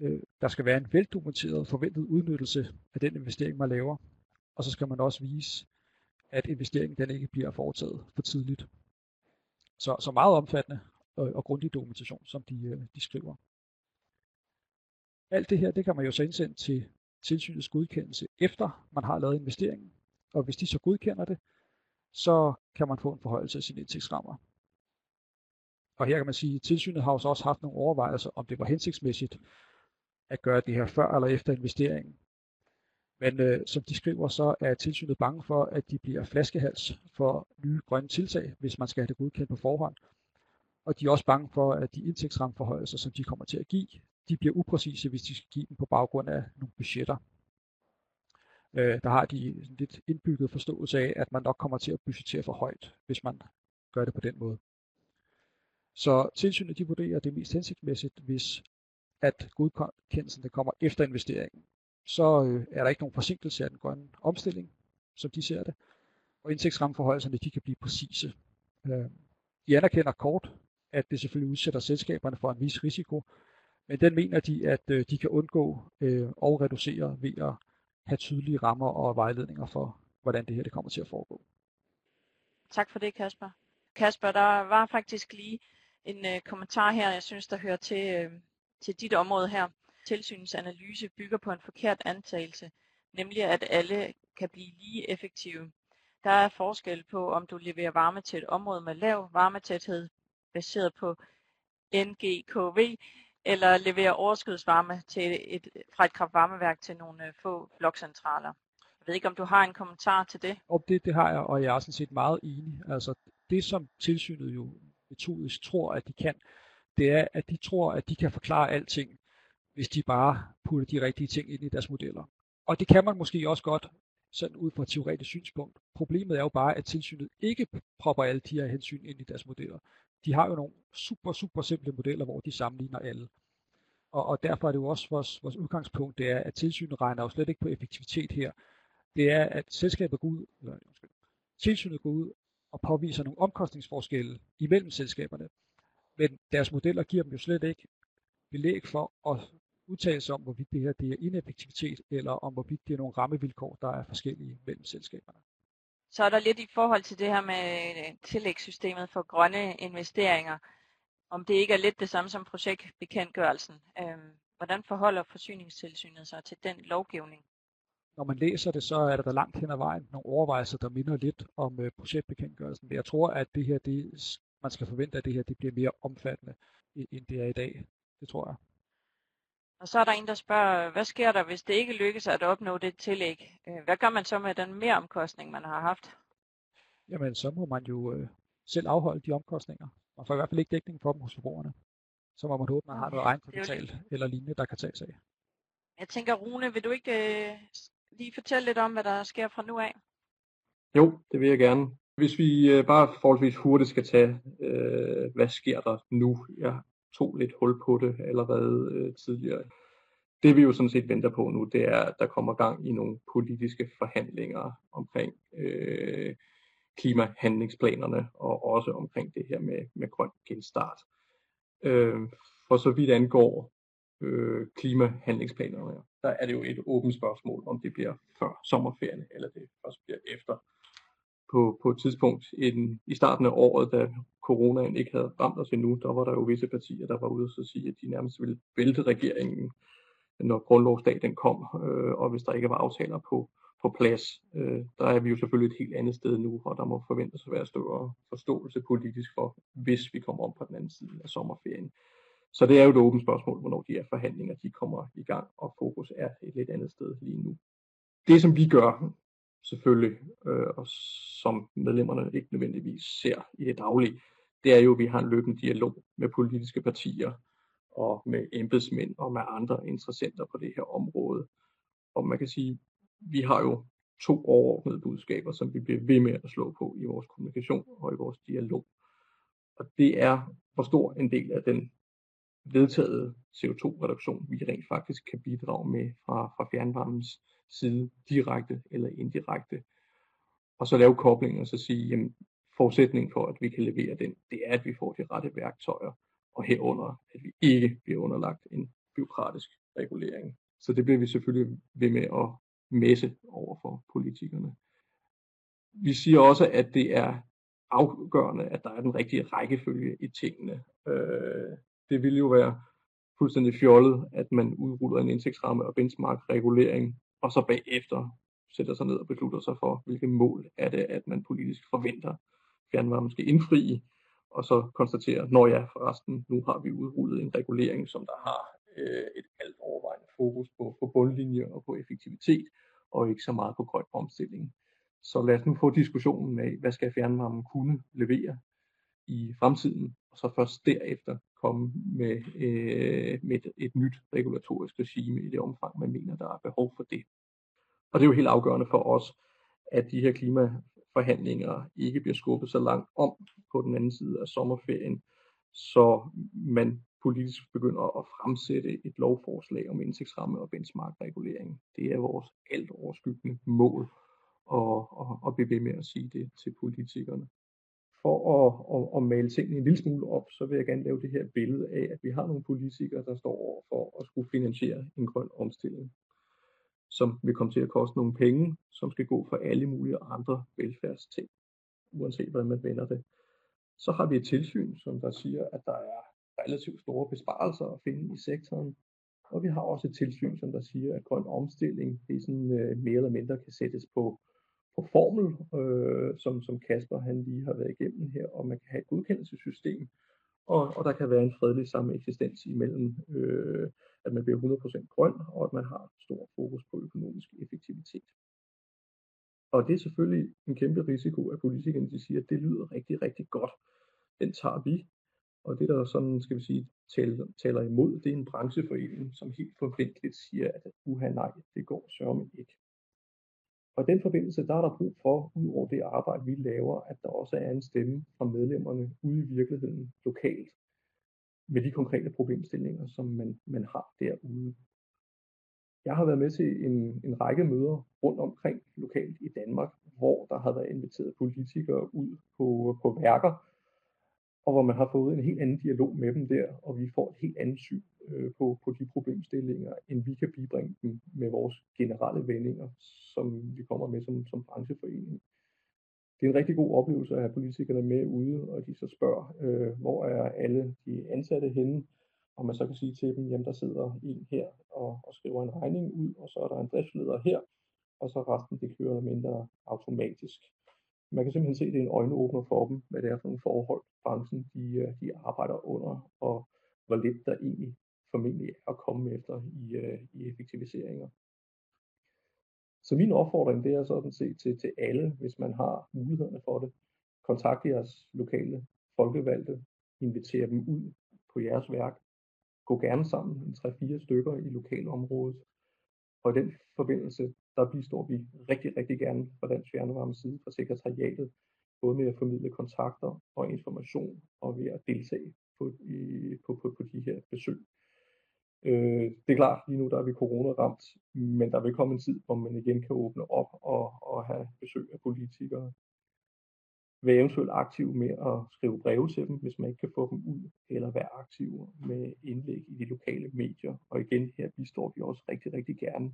øh, der skal være en veldokumenteret forventet udnyttelse af den investering, man laver. Og så skal man også vise, at investeringen den ikke bliver foretaget for tidligt. Så, så meget omfattende og, og grundig dokumentation, som de, øh, de skriver. Alt det her, det kan man jo så indsende til tilsynets godkendelse, efter man har lavet investeringen. Og hvis de så godkender det, så kan man få en forhøjelse af sine indtægtsrammer. Og her kan man sige, at tilsynet har også haft nogle overvejelser, om det var hensigtsmæssigt at gøre det her før eller efter investeringen. Men øh, som de skriver, så er tilsynet bange for, at de bliver flaskehals for nye grønne tiltag, hvis man skal have det godkendt på forhånd. Og de er også bange for, at de indtægtsramforhøjelser, som de kommer til at give, de bliver upræcise, hvis de skal give dem på baggrund af nogle budgetter. Øh, der har de en lidt indbygget forståelse af, at man nok kommer til at budgettere for højt, hvis man gør det på den måde. Så tilsynet de vurderer, at det er mest hensigtsmæssigt, hvis at godkendelsen der kommer efter investeringen. Så øh, er der ikke nogen forsinkelse af den grønne omstilling, som de ser det. Og indtægtsrammeforholdelserne de kan blive præcise. Øh, de anerkender kort, at det selvfølgelig udsætter selskaberne for en vis risiko, men den mener de, at øh, de kan undgå øh, og reducere ved at have tydelige rammer og vejledninger for, hvordan det her det kommer til at foregå. Tak for det, Kasper. Kasper, der var faktisk lige en øh, kommentar her, jeg synes, der hører til, øh, til dit område her. Tilsynets analyse bygger på en forkert antagelse, nemlig at alle kan blive lige effektive. Der er forskel på, om du leverer varme til et område med lav varmetæthed, baseret på NGKV, eller levere overskudsvarme til et, fra et kraftvarmeværk til nogle øh, få blokcentraler. Jeg ved ikke, om du har en kommentar til det? Og det, det har jeg, og jeg er sådan set meget enig. Altså, det, som tilsynet jo metodisk tror, at de kan, det er, at de tror, at de kan forklare alting, hvis de bare putter de rigtige ting ind i deres modeller. Og det kan man måske også godt, sådan ud fra et teoretisk synspunkt. Problemet er jo bare, at tilsynet ikke propper alle de her hensyn ind i deres modeller. De har jo nogle super, super simple modeller, hvor de sammenligner alle. Og, og derfor er det jo også vores, vores udgangspunkt, det er, at tilsynet regner jo slet ikke på effektivitet her. Det er, at selskabet går ud, eller, undskyld, tilsynet går ud og påviser nogle omkostningsforskelle imellem selskaberne. Men deres modeller giver dem jo slet ikke belæg for at udtale sig om, hvorvidt det her det er ineffektivitet, eller om hvorvidt det er nogle rammevilkår, der er forskellige mellem selskaberne. Så er der lidt i forhold til det her med øh, tillægssystemet for grønne investeringer, om det ikke er lidt det samme som projektbekendtgørelsen. Øhm, hvordan forholder forsyningstilsynet sig til den lovgivning? Når man læser det, så er der langt hen ad vejen nogle overvejelser, der minder lidt om øh, projektbekendtgørelsen. Jeg tror, at det her, det, man skal forvente, at det her det bliver mere omfattende, end det er i dag. Det tror jeg. Og så er der en, der spørger, hvad sker der, hvis det ikke lykkes at opnå det tillæg? Øh, hvad gør man så med den mere omkostning, man har haft? Jamen, så må man jo øh, selv afholde de omkostninger. Man får i hvert fald ikke dækning for dem hos forbrugerne. Så må man håbe, man har noget egenkapital eller lignende, der kan tages af. Jeg tænker, Rune, vil du ikke øh, lige fortælle lidt om, hvad der sker fra nu af? Jo, det vil jeg gerne. Hvis vi øh, bare forholdsvis hurtigt skal tage, øh, hvad sker der nu? Jeg tog lidt hul på det allerede øh, tidligere. Det vi jo sådan set venter på nu, det er, at der kommer gang i nogle politiske forhandlinger omkring øh, klimahandlingsplanerne og også omkring det her med, med grøn genstart. Øh, for så vidt angår øh, klimahandlingsplanerne, der er det jo et åbent spørgsmål, om det bliver før sommerferien, eller det først bliver efter. På, på et tidspunkt i, i starten af året, da coronaen ikke havde ramt os endnu, der var der jo visse partier, der var ude og sige, at de nærmest ville vælte regeringen, når grundlovsdag den kom, øh, og hvis der ikke var aftaler på, på plads. Øh, der er vi jo selvfølgelig et helt andet sted nu, og der må forventes at være større forståelse politisk for, hvis vi kommer om på den anden side af sommerferien. Så det er jo et åbent spørgsmål, hvornår de her forhandlinger de kommer i gang, og fokus er et lidt andet sted lige nu. Det som vi gør, selvfølgelig, øh, og som medlemmerne ikke nødvendigvis ser i det daglige, det er jo, at vi har en løbende dialog med politiske partier og med embedsmænd og med andre interessenter på det her område. Og man kan sige, vi har jo to overordnede budskaber, som vi bliver ved med at slå på i vores kommunikation og i vores dialog. Og det er, hvor stor en del af den vedtaget CO2-reduktion, vi rent faktisk kan bidrage med fra, fra fjernvarmens side, direkte eller indirekte. Og så lave koblingen og så sige, jamen forudsætningen for, at vi kan levere den, det er, at vi får de rette værktøjer, og herunder, at vi ikke bliver underlagt en byråkratisk regulering. Så det bliver vi selvfølgelig ved med at messe over for politikerne. Vi siger også, at det er afgørende, at der er den rigtige rækkefølge i tingene. Øh, det ville jo være fuldstændig fjollet, at man udruller en indtægtsramme og benchmark-regulering, og så bagefter sætter sig ned og beslutter sig for, hvilke mål er det, at man politisk forventer, fjernvarmen skal indfri, og så konstaterer, når ja, forresten, nu har vi udrullet en regulering, som der har øh, et alt overvejende fokus på, på bundlinje og på effektivitet, og ikke så meget på grøn omstilling. Så lad os nu få diskussionen af, hvad skal fjernvarmen kunne levere i fremtiden, og så først derefter komme med, øh, med et, et nyt regulatorisk regime i det omfang, man mener, der er behov for det. Og det er jo helt afgørende for os, at de her klimaforhandlinger ikke bliver skubbet så langt om på den anden side af sommerferien, så man politisk begynder at fremsætte et lovforslag om indtægtsramme og benchmarkregulering. Det er vores alt overskyggende mål at, at, at blive ved med at sige det til politikerne. For at, at, at male tingene en lille smule op, så vil jeg gerne lave det her billede af, at vi har nogle politikere, der står over for at skulle finansiere en grøn omstilling, som vil komme til at koste nogle penge, som skal gå for alle mulige andre velfærdsting, uanset hvordan man vender det. Så har vi et tilsyn, som der siger, at der er relativt store besparelser at finde i sektoren. Og vi har også et tilsyn, som der siger, at grøn omstilling det er sådan, øh, mere eller mindre kan sættes på, på formel, øh, som, som Kasper han lige har været igennem her, og man kan have et godkendelsessystem, og, og der kan være en fredelig samme eksistens imellem, øh, at man bliver 100% grøn, og at man har stor fokus på økonomisk effektivitet. Og det er selvfølgelig en kæmpe risiko, at politikerne de siger, at det lyder rigtig, rigtig godt. Den tager vi, og det, der sådan, skal vi sige, taler, taler imod, det er en brancheforening, som helt forventeligt siger, at uha nej, det går sørme ikke. Og i den forbindelse, der er der brug for, ud over det arbejde, vi laver, at der også er en stemme fra medlemmerne ude i virkeligheden lokalt, med de konkrete problemstillinger, som man, man har derude. Jeg har været med til en, en række møder rundt omkring lokalt i Danmark, hvor der har været inviteret politikere ud på, på værker, og hvor man har fået en helt anden dialog med dem der, og vi får et helt andet syn øh, på, på de problemstillinger, end vi kan bibringe dem med vores generelle vendinger, som vi kommer med som, som brancheforening. Det er en rigtig god oplevelse at have politikerne med ude, og de så spørger, øh, hvor er alle de ansatte henne, og man så kan sige til dem, jamen der sidder en her og, og skriver en regning ud, og så er der en driftsleder her, og så resten det kører mindre automatisk man kan simpelthen se, at det er en øjenåbner for dem, hvad det er for nogle forhold, branchen de, øh, de arbejder under, og hvor lidt der egentlig formentlig er at komme efter i, øh, i effektiviseringer. Så min opfordring det er sådan set til, til alle, hvis man har mulighederne for det, kontakt jeres lokale folkevalgte, inviter dem ud på jeres værk, gå gerne sammen, en 3-4 stykker i lokalområdet, og i den forbindelse, der bistår vi rigtig, rigtig gerne fra Dansk Fjernvarmes side fra sekretariatet, både med at formidle kontakter og information og ved at deltage på, i, på, på, på de her besøg. Øh, det er klart, lige nu der er vi corona-ramt, men der vil komme en tid, hvor man igen kan åbne op og, og have besøg af politikere være eventuelt aktiv med at skrive breve til dem, hvis man ikke kan få dem ud, eller være aktiv med indlæg i de lokale medier. Og igen, her bistår vi også rigtig, rigtig gerne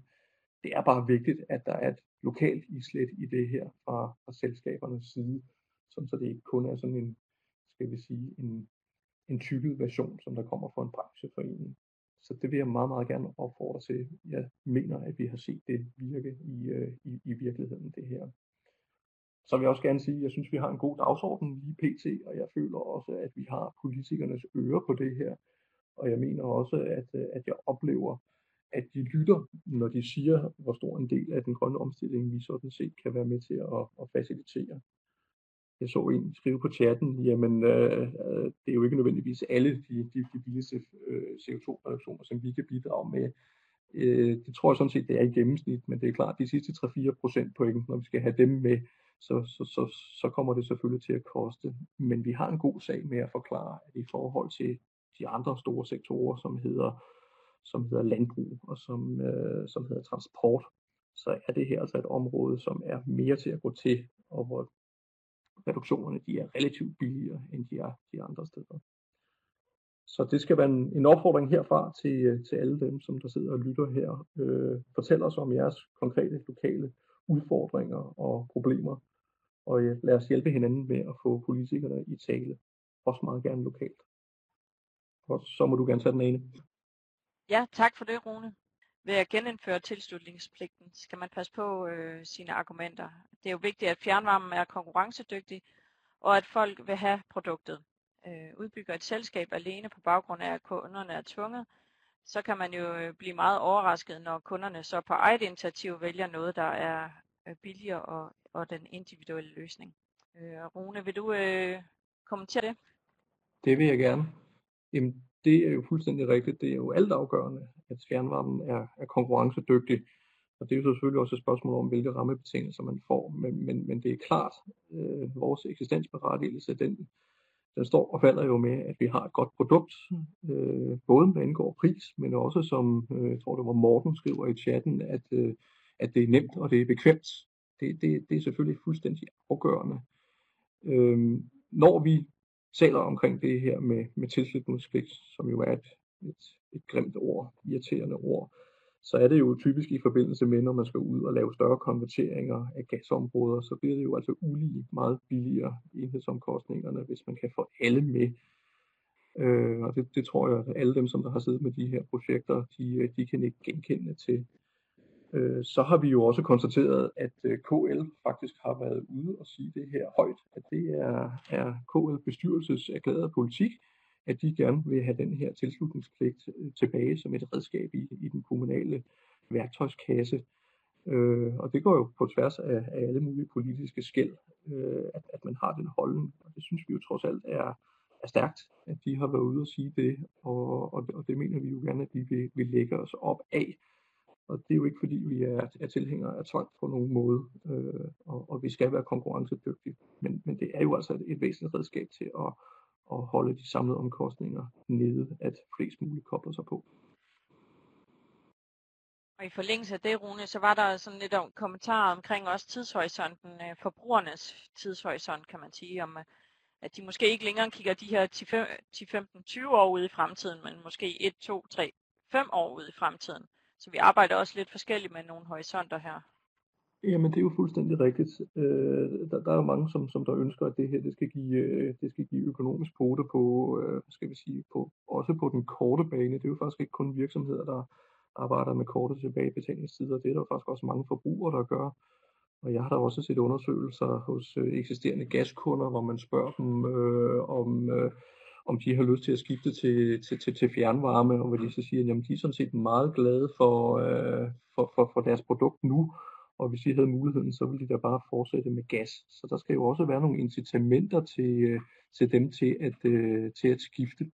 det er bare vigtigt, at der er et lokalt islet i det her fra, fra selskabernes side, sådan så det ikke kun er sådan en, skal vi sige, en, en tykket version, som der kommer fra en brancheforening. Så det vil jeg meget, meget gerne opfordre til. Jeg mener, at vi har set det virke i, øh, i, i virkeligheden, det her. Så vil jeg også gerne sige, at jeg synes, at vi har en god dagsorden lige pt, og jeg føler også, at vi har politikernes øre på det her. Og jeg mener også, at, at jeg oplever, at de lytter, når de siger, hvor stor en del af den grønne omstilling vi sådan set kan være med til at, at facilitere. Jeg så en skrive på chatten, jamen øh, øh det er jo ikke nødvendigvis alle de, de, de billigste øh, CO2-reduktioner, som vi kan bidrage med. Øh, det tror jeg sådan set, det er i gennemsnit, men det er klart, de sidste 3-4 procent point, når vi skal have dem med, så, så, så, så kommer det selvfølgelig til at koste. Men vi har en god sag med at forklare, at i forhold til de andre store sektorer, som hedder, som hedder landbrug og som, øh, som hedder transport, så er det her altså et område, som er mere til at gå til, og hvor reduktionerne de er relativt billigere, end de er de andre steder. Så det skal være en, en opfordring herfra til, øh, til alle dem, som der sidder og lytter her. Øh, fortæl os om jeres konkrete lokale udfordringer og problemer, og lad os hjælpe hinanden med at få politikerne i tale, også meget gerne lokalt. Og så må du gerne tage den ene. Ja, tak for det, Rune. Ved at genindføre tilslutningspligten skal man passe på øh, sine argumenter. Det er jo vigtigt, at fjernvarmen er konkurrencedygtig, og at folk vil have produktet. Øh, udbygger et selskab alene på baggrund af, at kunderne er tvunget, så kan man jo øh, blive meget overrasket, når kunderne så på eget initiativ vælger noget, der er øh, billigere og, og den individuelle løsning. Øh, Rune, vil du øh, kommentere det? Det vil jeg gerne. Jamen, det er jo fuldstændig rigtigt. Det er jo altafgørende, at fjernvarmen er, er konkurrencedygtig. Og det er jo selvfølgelig også et spørgsmål om, hvilke rammebetingelser man får. Men, men, men det er klart, øh, vores eksistensberettigelse, den, den står og falder jo med, at vi har et godt produkt, øh, både hvad angår pris, men også som, øh, jeg tror det var Morten skriver i chatten, at, øh, at det er nemt og det er bekvemt. Det, det, det er selvfølgelig fuldstændig afgørende. Øh, når vi taler omkring det her med, med tilslutningspligt, som jo er et, et, et grimt ord, irriterende ord, så er det jo typisk i forbindelse med, når man skal ud og lave større konverteringer af gasområder, så bliver det jo altså ulige meget billigere enhedsomkostningerne, hvis man kan få alle med. Øh, og det, det tror jeg, at alle dem, som der har siddet med de her projekter, de, øh, de kan ikke genkende til. Øh, så har vi jo også konstateret, at øh, KL faktisk har været ude og sige det her højt, at det er, er KL bestyrelses erklærede politik, at de gerne vil have den her tilslutningspligt øh, tilbage som et redskab i, i den kommunale værktøjskasse. Øh, og det går jo på tværs af, af alle mulige politiske skæld, øh, at, at man har den holdning. Og det synes vi jo trods alt er, er stærkt, at de har været ude og sige det, og, og, og det mener vi jo gerne, at vi vil, vil lægge os op af. Og det er jo ikke fordi, vi er, er tilhængere af tvang på nogen måde, øh, og, og vi skal være konkurrencedygtige. Men, men det er jo altså et, et væsentligt redskab til at, og holde de samlede omkostninger nede, at flest muligt kobler sig på. Og i forlængelse af det, Rune, så var der sådan lidt om kommentarer omkring også tidshorisonten, øh, forbrugernes tidshorisont, kan man sige, om øh, at de måske ikke længere kigger de her 10-15-20 år ud i fremtiden, men måske 1, 2, 3, 5 år ud i fremtiden. Så vi arbejder også lidt forskelligt med nogle horisonter her. Jamen det er jo fuldstændig rigtigt. Øh, der, der er jo mange, som, som der ønsker, at det her det skal give, øh, det skal give økonomisk kvote på, øh, skal vi sige, på, også på den korte bane. Det er jo faktisk ikke kun virksomheder, der arbejder med korte tilbagebetalingstider. Det er der faktisk også mange forbrugere, der gør. Og jeg har da også set undersøgelser hos øh, eksisterende gaskunder, hvor man spørger dem øh, om, øh, om de har lyst til at skifte til, til, til, til fjernvarme, og hvor de så siger, at jamen, de er sådan set meget glade for, øh, for, for, for deres produkt nu, og hvis de havde muligheden, så ville de da bare fortsætte med gas. Så der skal jo også være nogle incitamenter til, øh, til dem til at, øh, til at skifte.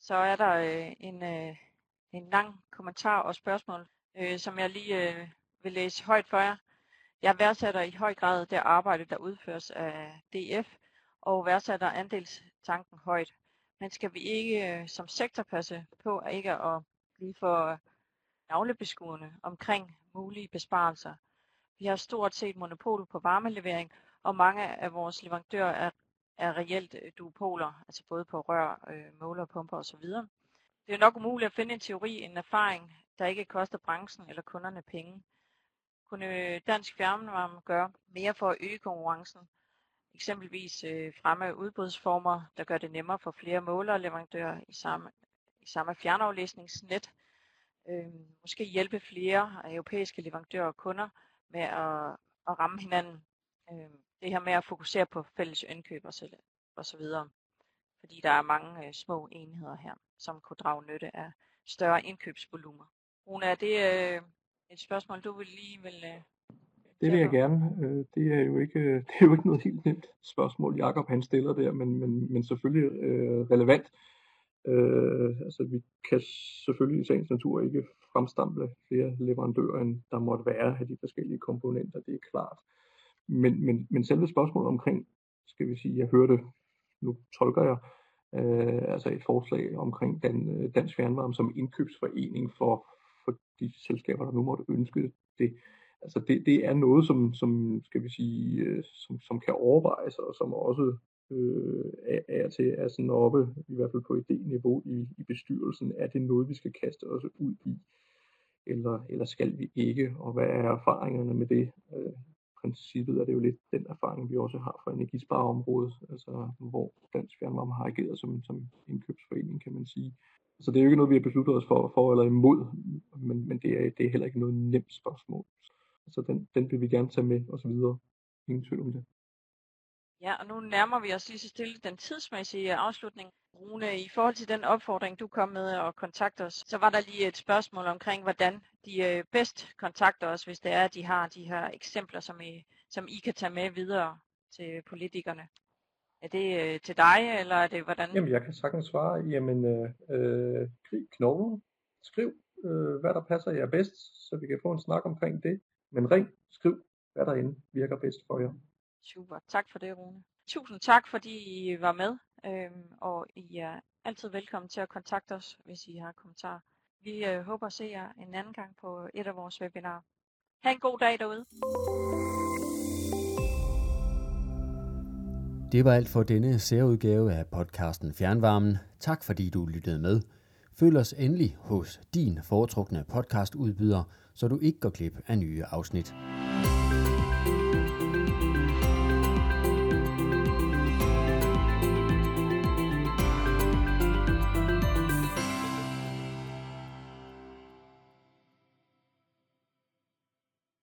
Så er der øh, en, øh, en lang kommentar og spørgsmål, øh, som jeg lige øh, vil læse højt for jer. Jeg værdsætter i høj grad det arbejde, der udføres af DF, og værdsætter andelstanken højt. Men skal vi ikke øh, som sektor passe på at ikke at blive for navlebeskuende omkring mulige besparelser? Vi har stort set monopol på varmelevering, og mange af vores leverandører er, er reelt øh, duopoler, altså både på rør, øh, måler, pumper osv. Det er nok umuligt at finde en teori, en erfaring, der ikke koster branchen eller kunderne penge. Kunne øh, Dansk Fjernvarme gøre mere for at øge konkurrencen? Eksempelvis øh, fremme udbudsformer, der gør det nemmere for flere målerleverandører i samme, i samme fjernaflæsningsnet. Øh, måske hjælpe flere europæiske leverandører og kunder med at, at ramme hinanden. Øh, det her med at fokusere på fælles indkøb og så, og så videre. Fordi der er mange øh, små enheder her, som kunne drage nytte af større indkøbsvolumer. Rune, er det øh, et spørgsmål, du vil lige vil... Øh, det vil jeg gerne. Øh, det er jo ikke, (laughs) det er jo ikke noget helt nemt spørgsmål, Jakob han stiller der, men, men, men selvfølgelig øh, relevant. Øh, altså vi kan selvfølgelig i sagens natur ikke fremstamle flere leverandører, end der måtte være af de forskellige komponenter, det er klart. men, men, men selve spørgsmålet omkring, skal vi sige, jeg hørte, nu tolker jeg, øh, altså et forslag omkring den, øh, Dansk Fjernvarme som indkøbsforening for, for de selskaber, der nu måtte ønske det. Altså det, det er noget, som, som skal vi sige, øh, som, som kan overvejes, og som også øh, er, er til er sådan oppe, i hvert fald på idéniveau i, i bestyrelsen, er det noget, vi skal kaste os ud i, eller, eller skal vi ikke, og hvad er erfaringerne med det? Øh, princippet er det jo lidt den erfaring, vi også har fra energispareområdet, altså hvor Dansk Fjernvarme har ageret som, som indkøbsforening, kan man sige. Så det er jo ikke noget, vi har besluttet os for, for eller imod, men, men det, er, det er heller ikke noget nemt spørgsmål. Så den, den vil vi gerne tage med osv. Ingen tvivl om det. Ja, og nu nærmer vi os lige så stille den tidsmæssige øh, afslutning. Rune, i forhold til den opfordring, du kom med og kontakte os, så var der lige et spørgsmål omkring, hvordan de øh, bedst kontakter os, hvis det er, at de har de her eksempler, som I, som I kan tage med videre til politikerne. Er det øh, til dig, eller er det hvordan? Jamen, jeg kan sagtens svare. Jamen, øh, øh krig knoglen. Skriv, øh, hvad der passer jer bedst, så vi kan få en snak omkring det. Men ring, skriv, hvad derinde virker bedst for jer. Super. Tak for det, Rune. Tusind tak, fordi I var med, øhm, og I er altid velkommen til at kontakte os, hvis I har kommentarer. Vi øh, håber at se jer en anden gang på et af vores webinarer. Ha' en god dag derude. Det var alt for denne særudgave af podcasten Fjernvarmen. Tak fordi du lyttede med. Følg os endelig hos din foretrukne podcastudbyder, så du ikke går glip af nye afsnit.